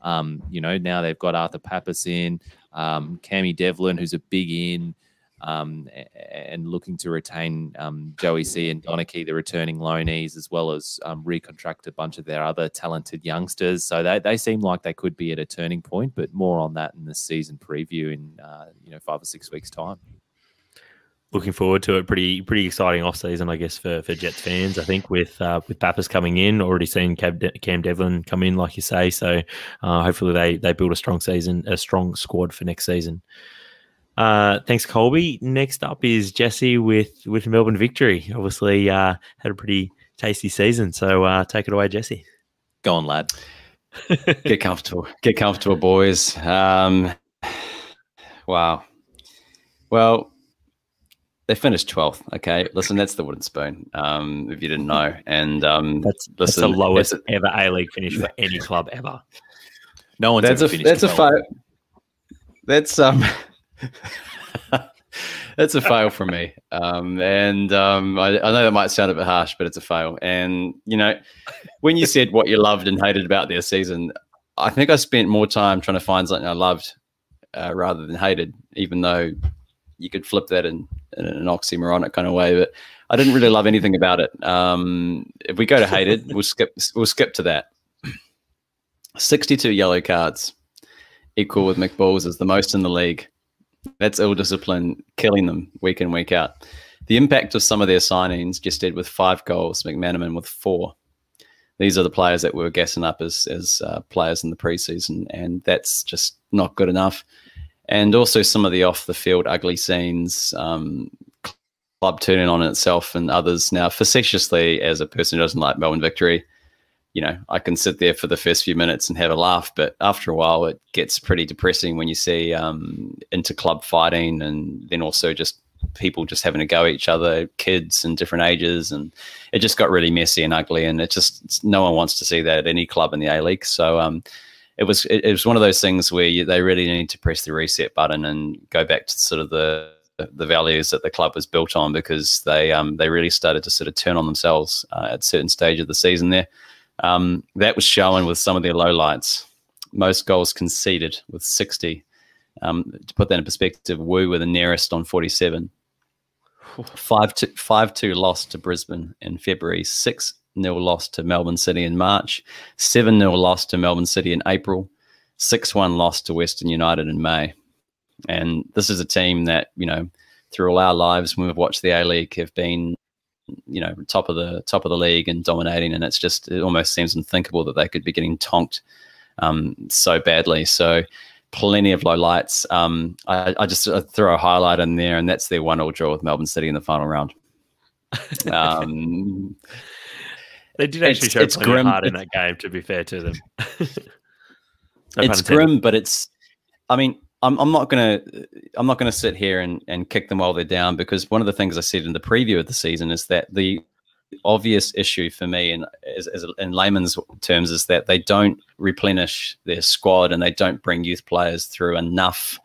Um, you know, now they've got Arthur Papas in, um, Cammy Devlin, who's a big in, um, and looking to retain um, Joey C and Donachie, the returning loanees, as well as um, recontract a bunch of their other talented youngsters. So they, they seem like they could be at a turning point, but more on that in the season preview in uh, you know five or six weeks' time. Looking forward to it. Pretty pretty exciting off season, I guess, for, for Jets fans. I think with uh, with Papas coming in, already seen Cam, De- Cam Devlin come in, like you say. So uh, hopefully they they build a strong season, a strong squad for next season. Uh, thanks, Colby. Next up is Jesse with with Melbourne Victory. Obviously, uh, had a pretty tasty season. So uh, take it away, Jesse. Go on, lad. Get comfortable. Get comfortable, boys. Um, wow. Well, they finished 12th. Okay. Listen, that's the wooden spoon, um, if you didn't know. And um, That's that's the lowest it's ever A League finish for any club ever. No one's that's ever a finished that's a twelve. five. That's um. It's a fail for me. Um, and um, I, I, know that might sound a bit harsh, but it's a fail. And, you know, when you said what you loved and hated about their season, I think I spent more time trying to find something I loved uh, rather than hated, even though you could flip that in, in an oxymoronic kind of way. But I didn't really love anything about it. Um, if we go to hated, we'll skip. We'll skip to that. Sixty-two yellow cards, equal with McBalls is the most in the league. That's ill discipline, killing them week in week out. The impact of some of their signings Gestede with five goals. McManaman with four. These are the players that we were gassing up as as uh, players in the preseason, and that's just not good enough. And also some of the off the field ugly scenes, um, club turning on itself and others. Now, facetiously, as a person who doesn't like Melbourne victory, you know, I can sit there for the first few minutes and have a laugh, but after a while, it gets pretty depressing when you see um, inter club fighting and then also just people just having a go at each other, kids and different ages, and it just got really messy and ugly. And it just no one wants to see that at any club in the A League. So um, it was it, it, was one of those things where you, they really need to press the reset button and go back to sort of the the values that the club was built on because they um, they really started to sort of turn on themselves uh, at certain stage of the season there. Um, that was shown with some of their lowlights. Most goals conceded with 60. Um, to put that in perspective, Woo were the nearest on 47. 5 2, 5 2 loss to Brisbane in February, 6 0 loss to Melbourne City in March, 7 0 loss to Melbourne City in April, 6 1 loss to Western United in May. And this is a team that, you know, through all our lives when we've watched the A League have been, you know, top of the top of the league and dominating. And it's just it almost seems unthinkable that they could be getting tonked um, so badly. So plenty of low lights. Um, I, I, just throw a highlight in there, and that's their one all draw with Melbourne City in the final round. Um, they did actually show it's grim. hard in that game. To be fair to them, it's grim, but it's. I mean, I'm, I'm not gonna I'm not gonna sit here and, and kick them while they're down because one of the things I said in the preview of the season is that the obvious issue for me and as, as in layman's terms is that they don't replenish their squad and they don't bring youth players through enough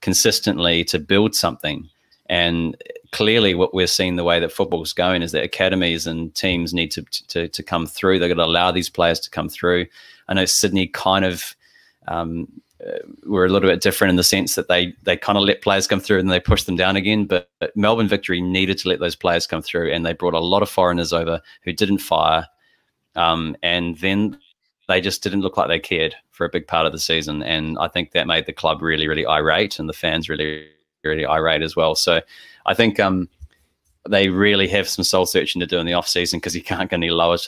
consistently to build something. And clearly what we're seeing the way that football's going is that academies and teams need to to, to come through. They've got to allow these players to come through. I know sydney kind of um, were a little bit different in the sense that they they kind of let players come through and they pushed them down again. But, but, Melbourne Victory needed to let those players come through, and they brought a lot of foreigners over who didn't fire, um, and then they just didn't look like they cared for a big part of the season. And I think that made the club really really irate, and the fans really really irate as well. So I think. Um, they really have some soul searching to do in the off season because you can't get any lower.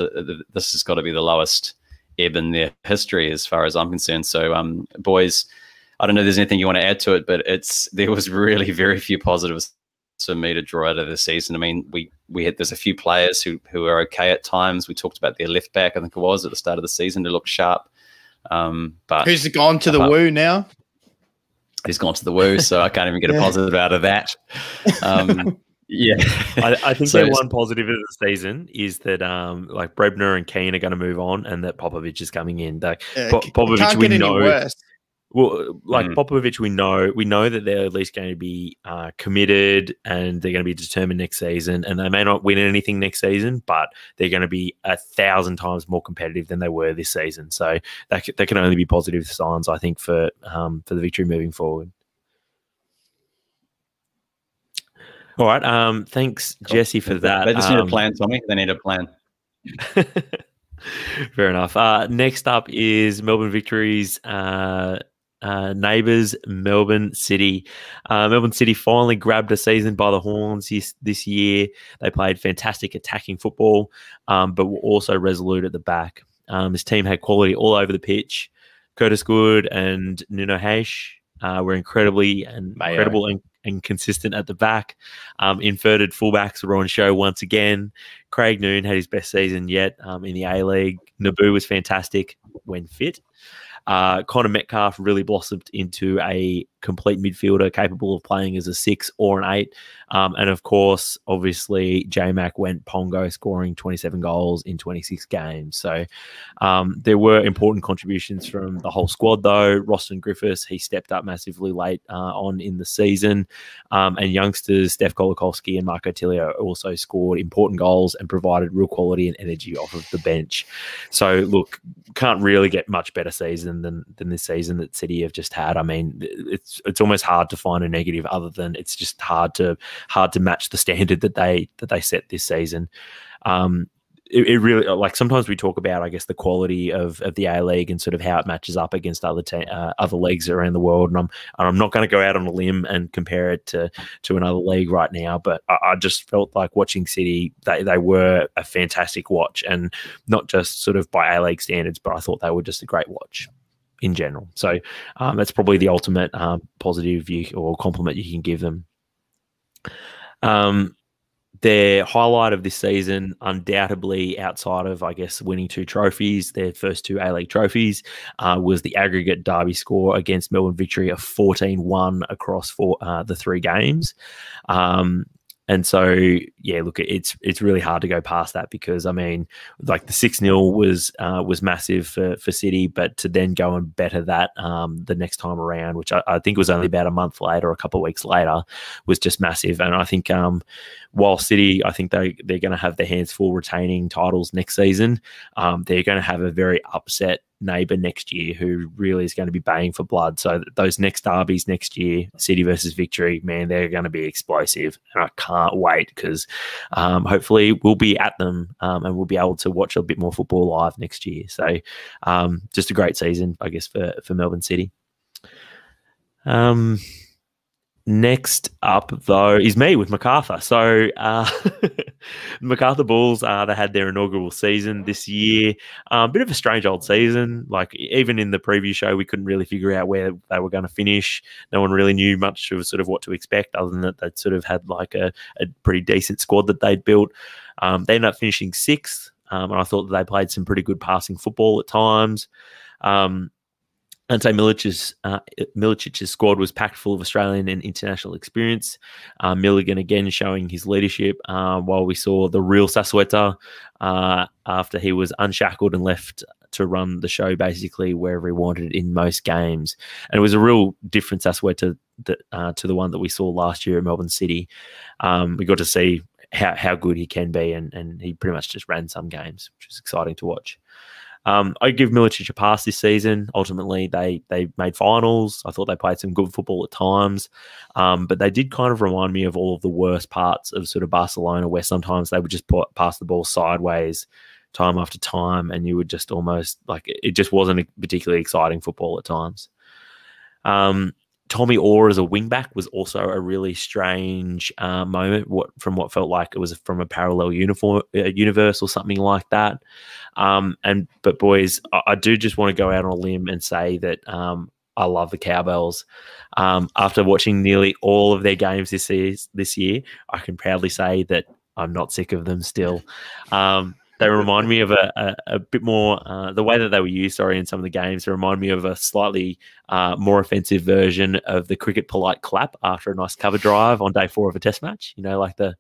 This has got to be the lowest ebb in their history, as far as I'm concerned. So, um, boys, I don't know if there's anything you want to add to it, but it's there was really very few positives for me to draw out of the season. I mean, we we had there's a few players who who are okay at times. We talked about their left back, I think it was at the start of the season, to look sharp. Um, but who's gone to the uh, Woo now? He's gone to the Woo, so I can't even get a positive out of that. Um, Yeah, I, I, think so, the one positive of the season is that um, like Brebner and Keane are going to move on, and that Popovic is coming in. Like yeah, Popovic, we know. Well, like mm. Popovic, we know we know that they're at least going to be uh, committed and they're going to be determined next season. And they may not win anything next season, but they're going to be a thousand times more competitive than they were this season. So that that can only be positive signs, I think, for um, for the victory moving forward. All right. Um, thanks, cool. Jesse, for that. They just um, need a um, plan, Tommy. They need a plan. Fair enough. Uh, next up is Melbourne Victories. Uh, uh, neighbours, Melbourne City. Uh, Melbourne City finally grabbed a season by the horns this, this year. They played fantastic attacking football, um, but were also resolute at the back. Um, this team had quality all over the pitch. Curtis Good and Nuno Reis uh, were incredibly and incredible and and consistent at the back. Um, inverted fullbacks were on show once again. Craig Noon had his best season yet um, in the A League. Naboo was fantastic when fit. Uh, Conor Metcalfe really blossomed into a complete midfielder capable of playing as a six or an eight. Um, and of course, obviously, J Mac went Pongo, scoring 27 goals in 26 games. So um, there were important contributions from the whole squad, though. Rostyn Griffiths, he stepped up massively late uh, on in the season. Um, and youngsters Steph Colakovski and Marco Tilio also scored important goals and provided real quality and energy off of the bench. So, look, can't really get much better season than, than this season that City have just had. I mean, it's it's almost hard to find a negative other than it's just hard to hard to match the standard that they that they set this season. Um, it, it, really like sometimes we talk about I guess the quality of, of the A League and sort of how it matches up against other te- uh, other leagues around the world and I'm and I'm not going to go out on a limb and compare it to to another league right now but I, I, just felt like watching City they, they were a fantastic watch and not just sort of by A League standards but I thought they were just a great watch in general so um, that's probably the ultimate um, positive you or compliment you can give them um, their highlight of this season, undoubtedly outside of, I guess, winning two trophies, their first two A League trophies, uh, was the aggregate derby score against Melbourne Victory of 14 1 across four, uh, the three games. Um, and so, yeah, look, it's it's really hard to go past that because I mean, like the six 0 was uh, was massive for, for City, but to then go and better that um, the next time around, which I, I, think was only about a month later, or a couple of weeks later, was just massive. And I think um, while City, I think they they're going to have their hands full retaining titles next season. Um, they're going to have a very upset neighbour next year who really is going to be baying for blood. So those next derbies next year, City versus Victory, man, they're going to be explosive, and I can't wait because um, hopefully we'll be at them um, and we'll be able to watch a bit more football live next year. So um, just a great season, I guess, for for Melbourne City. Um, Next up, though, is me with Macarthur. So, uh, Macarthur Bulls, uh, they had their inaugural season this year. A um, bit of a strange old season. Like, even in the preview show, we couldn't really figure out where they were going to finish. No one really knew much of sort of what to expect, other than that they'd sort of had like a, a pretty decent squad that they'd built. Um, they ended up finishing sixth, um, and I thought that they played some pretty good passing football at times. Um, Ante Milicic's, uh, Milicic's squad was packed full of Australian and international experience. Uh, Milligan again showing his leadership uh, while we saw the real Susaeta uh, after he was unshackled and left to run the show basically wherever he wanted in most games. And it was a real different Susaeta that, uh, to the one that we saw last year at Melbourne City. Um, we got to see how, how good he can be, and, and he pretty much just ran some games, which was exciting to watch. Um, I give Milicic a pass this season. Ultimately, they they made finals. I thought they played some good football at times, um, but they did kind of remind me of all of the worst parts of sort of Barcelona, where sometimes they would just put, pass the ball sideways time after time, and you would just almost like it just wasn't a particularly exciting football at times. Um, Tommy Oar as a wingback was also a really strange uh, moment. What from what felt like it was from a parallel uniform uh, universe or something like that. Um, and but boys, I, I, do just want to go out on a limb and say that um, I love the Cowbells. Um, after watching nearly all of their games this year, this year, I can proudly say that I'm not sick of them still. Um, they remind me of a, a, a bit more uh, the way that they were used. Sorry, in some of the games, they remind me of a slightly uh, more offensive version of the cricket polite clap after a nice cover drive on day four of a Test match. You know, like the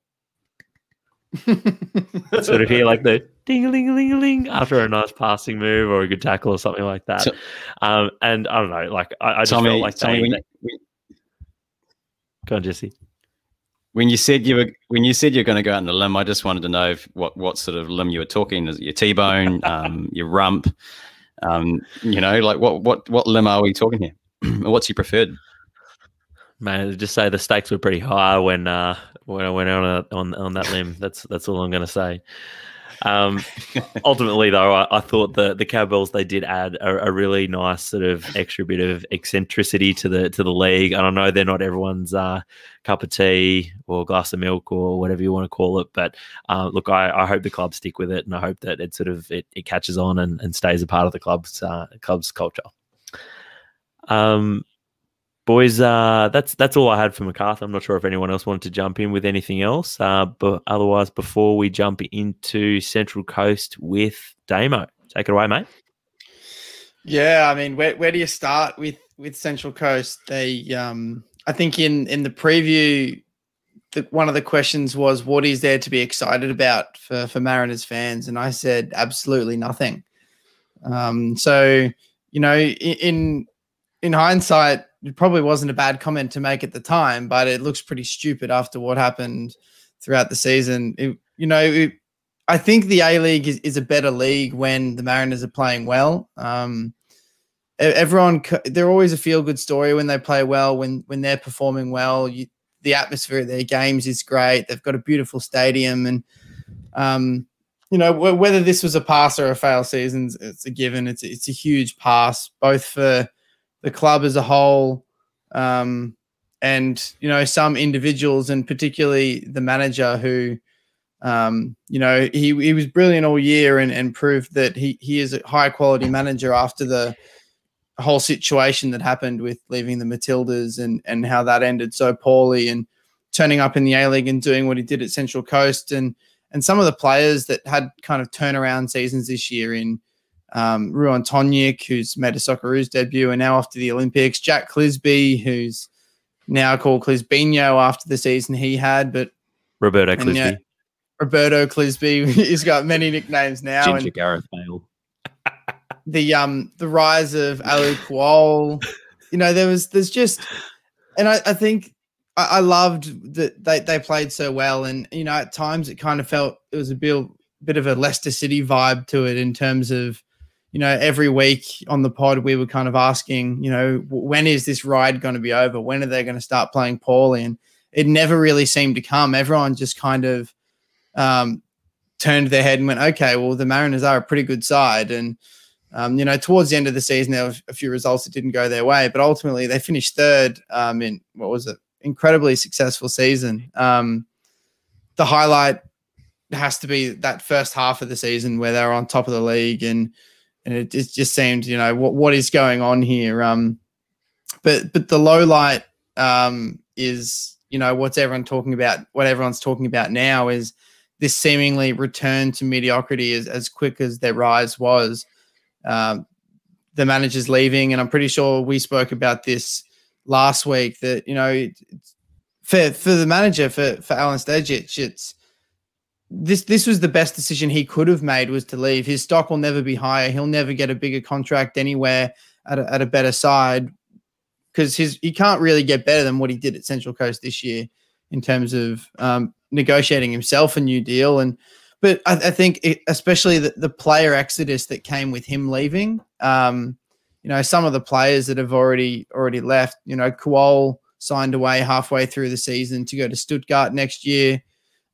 sort of hear like the ding a ling ling ling after a nice passing move or a good tackle or something like that. Um, and I don't know, like I, I just Tommy, felt like Tommy, they, when, Go on, Jesse when you said you were when you said you're going to go out on the limb, I just wanted to know if, what what sort of limb you were talking. Is it your T-bone, um, your rump? Um, you know, like what what what limb are we talking here? What's your preferred? Man, just say the stakes were pretty high when uh, when I went on a, on on that limb. That's that's all I'm going to say. Um, ultimately, though, I, I, thought the the cowbells they did add a, a, really nice sort of extra bit of eccentricity to the to the league. And I know they're not everyone's uh, cup of tea or glass of milk or whatever you want to call it, but uh, look, I, I, hope the club stick with it, and I hope that it sort of it, it catches on and, and stays a part of the club's uh, club's culture. Um, boys, uh, that's that's all I had for Macarthur. I'm not sure if anyone else wanted to jump in with anything else. Uh, but otherwise, before we jump into Central Coast with Damo, take it away, mate. Yeah, I mean, where where do you start with with Central Coast, they um, I think in in the preview, the, one of the questions was, "What is there to be excited about for for Mariners fans?" And I said, "Absolutely nothing." Um, so you know, in in hindsight, it probably wasn't a bad comment to make at the time, but it looks pretty stupid after what happened throughout the season. It, you know, it, I think the A League is, is a better league when the Mariners are playing well. Um, everyone, they're always a feel good story when they play well, when when they're performing well. You, the atmosphere of their games is great. They've got a beautiful stadium, and um, you know whether this was a pass or a fail season, it's a given. It's it's a huge pass, both for the club as a whole, um, and you know some individuals, and particularly the manager who um, you know, he, he was brilliant all year and, and proved that he, he is a high quality manager after the whole situation that happened with leaving the Matildas and, and how that ended so poorly and turning up in the A League and doing what he did at Central Coast and and some of the players that had kind of turnaround seasons this year in um, Ruon Tongyik, who's made a Socceroos debut and now off to the Olympics, Jack Clisby, who's now called Clisbino after the season he had, but Roberto Clisby. Yeah, Roberto Clisby. He's got many nicknames now. Ginger and Gareth Bale. The um the rise of Alou Kuol. You know, there was there's just and I, I think I, I, loved that they, they played so well and you know at times it kind of felt it was a bit bit of a Leicester City vibe to it in terms of you know every week on the pod we were kind of asking you know when is this ride going to be over when are they going to start playing poorly and it never really seemed to come everyone just kind of um, turned their head and went, okay, well, the Mariners are a pretty good side. And, um, you know, towards the end of the season, there were a few results that didn't go their way, but ultimately they finished third um, in what was it? Incredibly successful season. Um, the highlight has to be that first half of the season where they're on top of the league and and it, just seemed, you know, what what is going on here. Um, but but the low light um, is, you know, what's everyone talking about? What everyone's talking about now is this seemingly return to mediocrity as, as quick as their rise was. Um, the manager's leaving, and I'm pretty sure we spoke about this last week. That you know, for for the manager for for Alen Stajcic, it's this this was the best decision he could have made was to leave. His stock will never be higher. He'll never get a bigger contract anywhere at a, at a better side because his he can't really get better than what he did at Central Coast this year in terms of um, negotiating himself a new deal. And but I, I think it, especially the, the, player exodus that came with him leaving. Um, you know, some of the players that have already already left. You know, Kuol signed away halfway through the season to go to Stuttgart next year.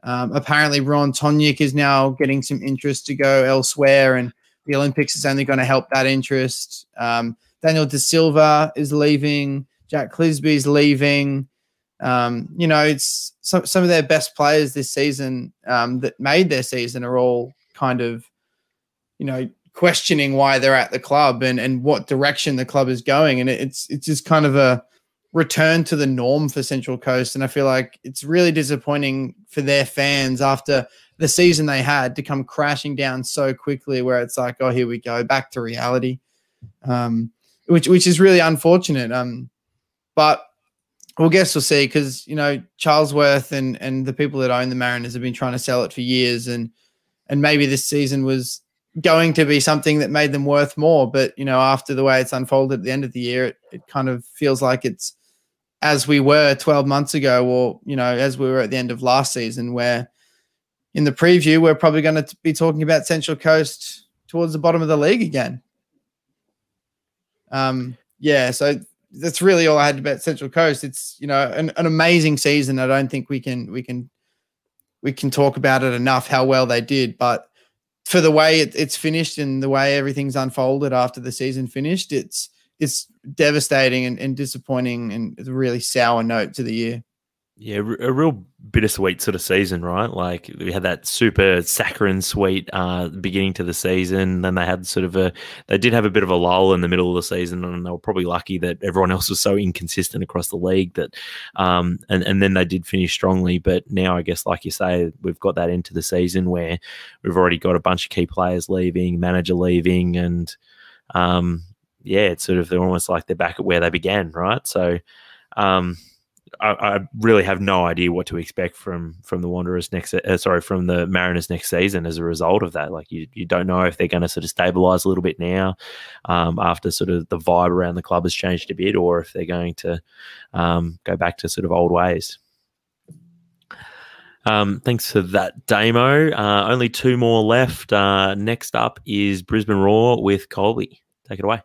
Um, apparently, Ruon Tongyik is now getting some interest to go elsewhere, and the Olympics is only going to help that interest. Um, Daniel De Silva is leaving. Jack Clisby is leaving. Um, you know, it's some some of their best players this season um, that made their season are all kind of, you know, questioning why they're at the club and and what direction the club is going, and it's it's just kind of a return to the norm for Central Coast, and I feel like it's really disappointing for their fans after the season they had to come crashing down so quickly, where it's like, oh, here we go, back to reality, um, which which is really unfortunate. Um, but well, guess we'll see because you know Charlesworth and and the people that own the Mariners have been trying to sell it for years, and and maybe this season was going to be something that made them worth more. But you know, after the way it's unfolded at the end of the year, it, it kind of feels like it's as we were 12 months ago, or you know, as we were at the end of last season, where in the preview we're probably going to be talking about Central Coast towards the bottom of the league again. Um, yeah, so that's really all I had about Central Coast. It's you know an, an amazing season. I don't think we can we can we can talk about it enough how well they did, but for the way it, it's finished and the way everything's unfolded after the season finished, it's it's devastating and, and disappointing and a really sour note to the year. Yeah, a real bittersweet sort of season, right? Like we had that super saccharine sweet uh, beginning to the season. Then they had sort of a, they did have a bit of a lull in the middle of the season, and they were probably lucky that everyone else was so inconsistent across the league that, um, and and then they did finish strongly. But now I guess, like you say, we've got that into the season where we've already got a bunch of key players leaving, manager leaving, and um, yeah, it's sort of they're almost like they're back at where they began, right? So, um, I, I really have no idea what to expect from from the Wanderers next, uh, sorry, from the Mariners next season as a result of that. Like you, you don't know if they're going to sort of stabilize a little bit now, um, after sort of the vibe around the club has changed a bit, or if they're going to um, go back to sort of old ways. Um, thanks for that Damo. Uh, only two more left. Uh, next up is Brisbane Roar with Colby. Take it away.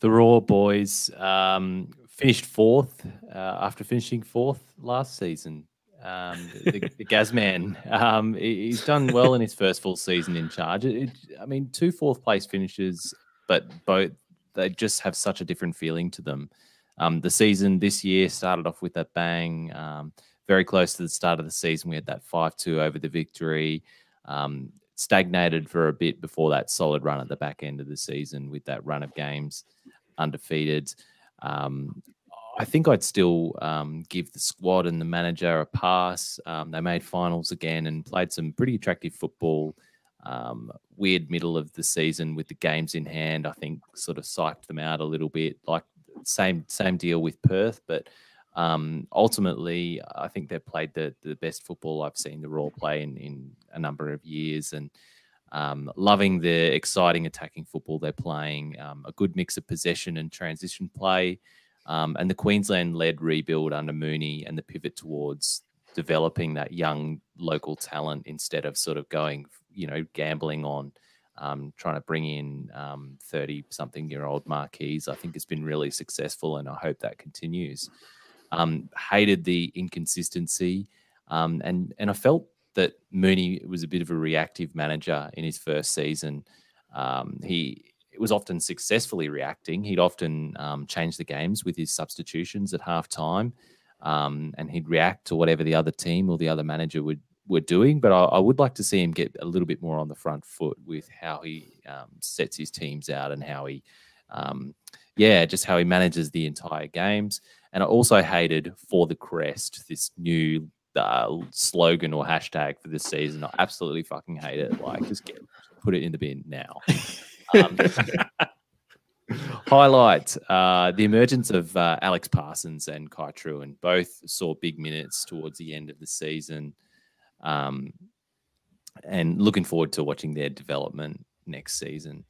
The Roar boys um, finished fourth uh, after finishing fourth last season. Um, the, the Gazman, um, he's done well in his first full season in charge. It, I mean, two fourth place finishes, but both they just have such a different feeling to them. Um, the season this year started off with a bang. Um, very close to the start of the season. We had that 5 2 over the victory. Um, stagnated for a bit before that solid run at the back end of the season with that run of games undefeated. Um, I think I'd still um, give the squad and the manager a pass. Um, they made finals again and played some pretty attractive football. Um, weird middle of the season with the games in hand. I think sort of psyched them out a little bit. Like same same deal with Perth, but um, ultimately, I think they've played the the best football I've seen the Roar play in in a number of years, and um, loving the exciting attacking football they're playing. Um, a good mix of possession and transition play, um, and the Queensland-led rebuild under Mooney and the pivot towards developing that young local talent instead of sort of going, you know, gambling on. Um, trying to bring in 30 um, something year old marquees, I think has been really successful, and I hope that continues. Um, hated the inconsistency, and and I felt that Mooney was a bit of a reactive manager in his first season. Um, he was often successfully reacting. He'd often um, change the games with his substitutions at half time, um, and he'd react to whatever the other team or the other manager would were doing. But I, I, would like to see him get a little bit more on the front foot with how he um, sets his teams out and how he, um, yeah, just how he manages the entire games. And I also hated for the crest, this new uh, slogan or hashtag for this season. I absolutely fucking hate it. Like, just get put it in the bin now. Um, highlight uh, the emergence of uh, Alex Parsons and Kai Trewin. Both saw big minutes towards the end of the season. Um, and looking forward to watching their development next season.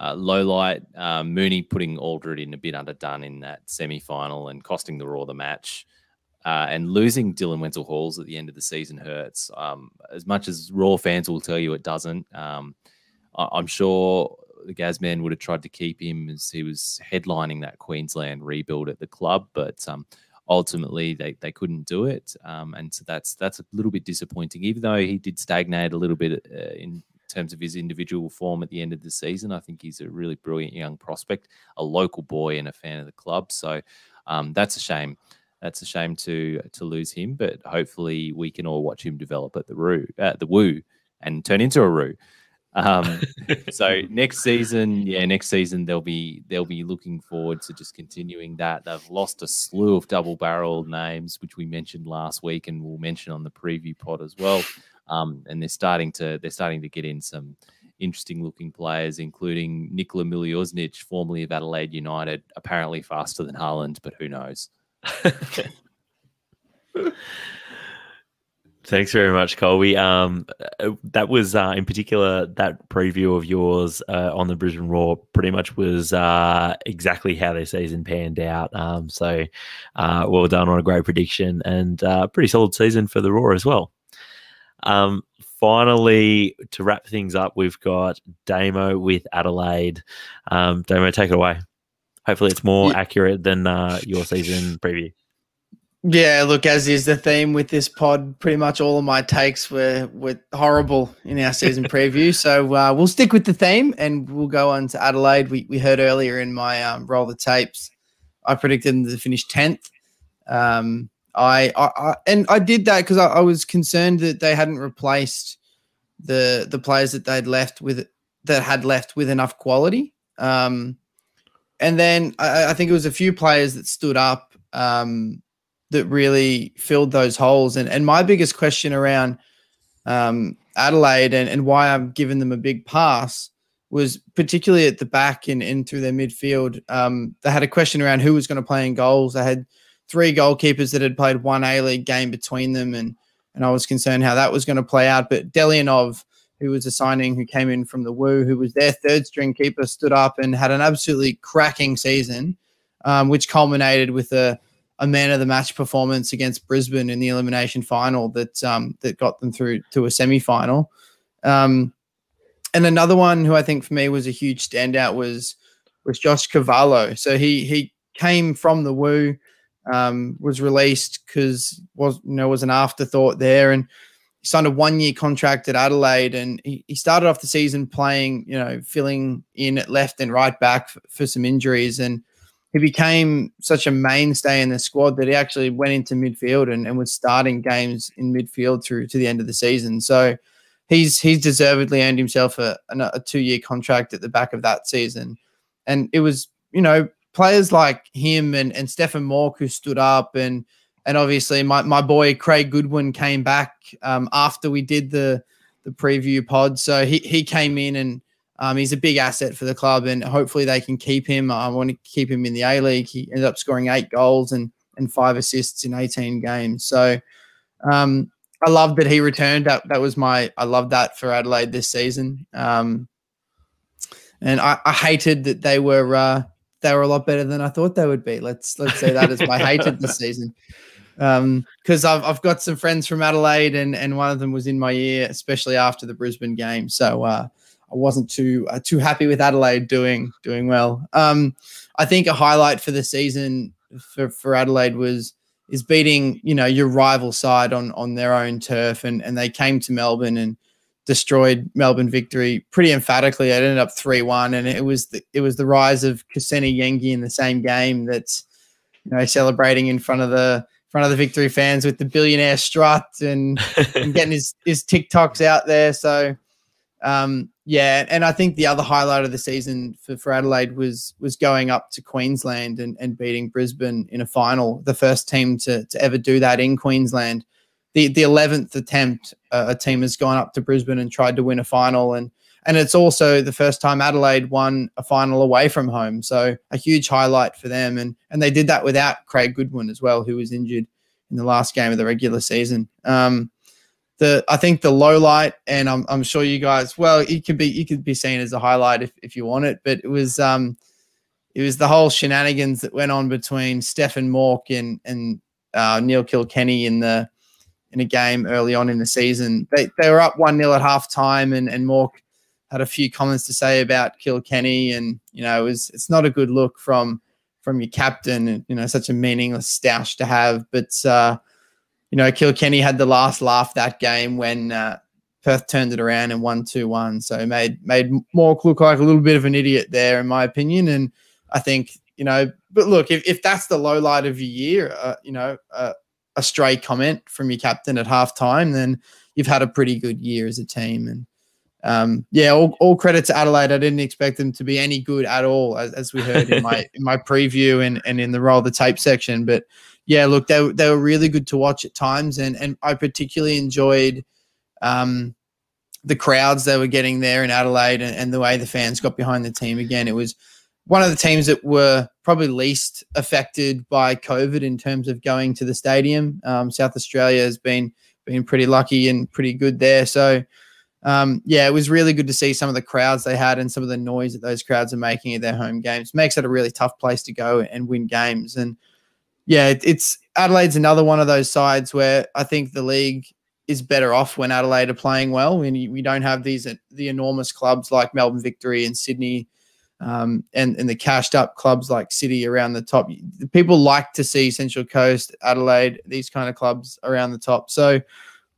Uh, low light, um, Mooney putting Aldred in a bit underdone in that semi final and costing the Roar the match. Uh, and losing Dylan Wenzel Halls at the end of the season hurts. Um, as much as Roar fans will tell you it doesn't, um, I- am sure the Gazman would have tried to keep him as he was headlining that Queensland rebuild at the club, but um, ultimately they, they couldn't do it. Um, and so that's that's a little bit disappointing, even though he did stagnate a little bit uh, in terms of his individual form at the end of the season. I think he's a really brilliant young prospect, a local boy and a fan of the club. So um, that's a shame. That's a shame to to lose him, but hopefully we can all watch him develop at the Roo, at the Woo, and turn into a Roo. Um, so next season, yeah, next season they'll be they'll be looking forward to just continuing that. They've lost a slew of double barreled names, which we mentioned last week, and we'll mention on the preview pod as well. Um, and they're starting to they're starting to get in some interesting looking players, including Nikola Mileusnic, formerly of Adelaide United, apparently faster than Haaland, but who knows? Thanks very much, Colby. Um, uh, that was uh, in particular that preview of yours uh, on the Brisbane Roar pretty much was uh, exactly how their season panned out. Um, so uh, well done on a great prediction and uh, pretty solid season for the Roar as well. Um, finally, to wrap things up, we've got Damo with Adelaide. Um, Damo, take it away. Hopefully, it's more yeah. accurate than uh, your season preview. Yeah, look, as is the theme with this pod, pretty much all of my takes were were horrible in our season preview. So uh, we'll stick with the theme and we'll go on to Adelaide. We, we heard earlier in my um, roll the tapes, I predicted them to finish tenth. Um, I, I, I and I did that because I, I, was concerned that they hadn't replaced the the players that they'd left with that had left with enough quality. Um, and then I, I, think it was a few players that stood up um, that really filled those holes. And and my biggest question around um, Adelaide and, and why I'm giving them a big pass was particularly at the back and, and through their midfield. Um, they had a question around who was going to play in goals. They had three goalkeepers that had played one A League game between them, and and I was concerned how that was going to play out. But Delianov, who was a signing who came in from the Woo, who was their third string keeper, stood up and had an absolutely cracking season, um, which culminated with a a man of the match performance against Brisbane in the elimination final that um, that got them through to a semi final. Um, and another one who I think for me was a huge standout was was Josh Cavallo. So he he came from the Woo, um, was released because was you know was an afterthought there, and signed a one year contract at Adelaide, and he, he started off the season playing you know filling in at left and right back for, for some injuries, and he became such a mainstay in the squad that he actually went into midfield and, and was starting games in midfield through to the end of the season. So he's he's deservedly earned himself a, a two year contract at the back of that season. And it was, you know, players like him and, and Stefan Mauk who stood up and and obviously my, my boy Craig Goodwin came back um, after we did the the preview pod. So he, he came in and um, he's a big asset for the club and hopefully they can keep him. I want to keep him in the A League. He ended up scoring eight goals and and five assists in 18 games. So um, I loved that he returned. That that was my I loved that for Adelaide this season. Um, and I, I, hated that they were uh, they were a lot better than I thought they would be. Let's let's say that as my hated this season. Because um, I've I've got some friends from Adelaide and and one of them was in my ear, especially after the Brisbane game. So uh, I wasn't too uh, too happy with Adelaide doing doing well. Um, I think a highlight for the season for for Adelaide was is beating you know your rival side on on their own turf, and and they came to Melbourne and destroyed Melbourne victory pretty emphatically. It ended up three one, and it was the, it was the rise of Kusini Yengi in the same game that's you know celebrating in front of the front of the victory fans with the billionaire strut and, and getting his his TikToks out there. So um, yeah, and I think the other highlight of the season for, for Adelaide was was going up to Queensland and, and beating Brisbane in a final, the first team to, to ever do that in Queensland. The the eleventh attempt uh, a team has gone up to Brisbane and tried to win a final, and and it's also the first time Adelaide won a final away from home. So a huge highlight for them, and and they did that without Craig Goodwin as well, who was injured in the last game of the regular season. Um, the I think the low light, and I'm, I'm sure you guys, well, it could be you could be seen as a highlight if, if you want it, but it was um it was the whole shenanigans that went on between Stefan Mauk and and uh, Neil Kilkenny in the in a game early on in the season. They they were up one 0 at half time, and and Mauk had a few comments to say about Kilkenny, and you know it was it's not a good look from from your captain, you know such a meaningless stoush to have, but. uh you know, Kilkenny had the last laugh that game when uh, Perth turned it around and won 2 1. So made made Mauk look like a little bit of an idiot there, in my opinion. And I think, you know, but look, if, if that's the low light of your year, uh, you know, uh, a stray comment from your captain at halftime, then you've had a pretty good year as a team. And um, yeah, all, all credit to Adelaide. I didn't expect them to be any good at all, as, as we heard in my in my preview and, and in the roll the tape section. But yeah, look, they, they were really good to watch at times, and and I particularly enjoyed um, the crowds they were getting there in Adelaide and, and the way the fans got behind the team. Again, it was one of the teams that were probably least affected by COVID in terms of going to the stadium. Um, South Australia has been been pretty lucky and pretty good there. So um, yeah, it was really good to see some of the crowds they had and some of the noise that those crowds are making at their home games. Makes it a really tough place to go and win games. And yeah, it's Adelaide's another one of those sides where I think the league is better off when Adelaide are playing well. We, we don't have these the enormous clubs like Melbourne Victory and Sydney, um, and and the cashed up clubs like City around the top. People like to see Central Coast, Adelaide, these kind of clubs around the top. So,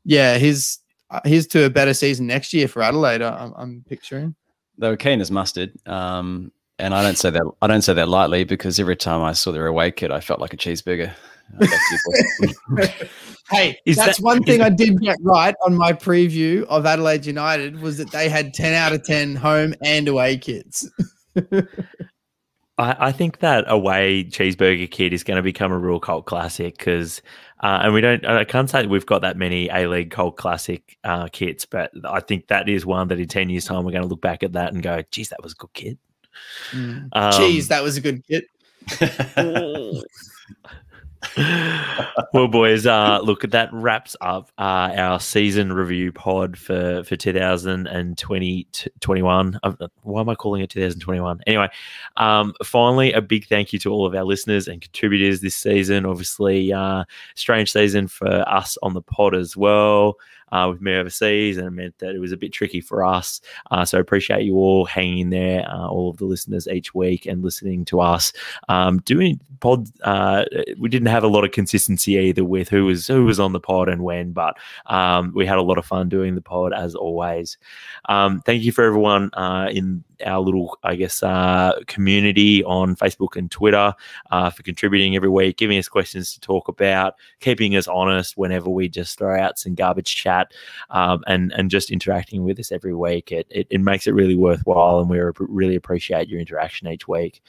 yeah, here's here's to a better season next year for Adelaide. I'm, I'm picturing. They were keen as mustard. Um, and I don't say that I don't say that lightly because every time I saw their away kit, I felt like a cheeseburger. hey, is that's that, one thing that, I did get right on my preview of Adelaide United was that they had ten out of ten home and away kits. I, I think that away cheeseburger kid is going to become a real cult classic because, uh, and we don't. I can't say we've got that many A League cult classic uh, kits, but I think that is one that in ten years' time we're going to look back at that and go, "Geez, that was a good kit." Mm. Um, Jeez, that was a good kit. well, boys, uh, look, that wraps up uh, our season review pod for for 2020 21. Uh, why am I calling it 2021? Anyway, um, finally, a big thank you to all of our listeners and contributors this season. Obviously, uh, strange season for us on the pod as well uh, with me overseas, and it meant that it was a bit tricky for us. Uh, so I appreciate you all hanging in there, uh, all of the listeners each week, and listening to us. Um, doing pod, uh, we didn't have a lot of consistency either with who was who was on the pod and when, but um, we had a lot of fun doing the pod as always. Um, thank you for everyone uh, in our little, I guess, uh, community on Facebook and Twitter uh, for contributing every week, giving us questions to talk about, keeping us honest whenever we just throw out some garbage chat, um, and and just interacting with us every week. It, it, it makes it really worthwhile, and we really appreciate your interaction each week.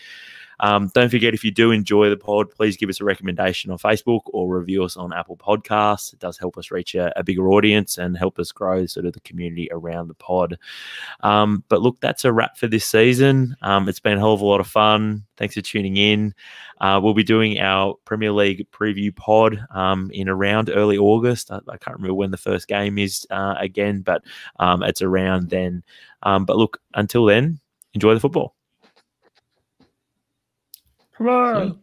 Um, don't forget, if you do enjoy the pod, please give us a recommendation on Facebook or review us on Apple Podcasts. It does help us reach a, a bigger audience and help us grow sort of the community around the pod. Um, but look, that's a wrap for this season. Um, it's been a hell of a lot of fun. Thanks for tuning in. Uh, we'll be doing our Premier League preview pod um, in around early August. I, I, can't remember when the first game is uh, again, but um, it's around then. Um, but look, until then, enjoy the football. Come on.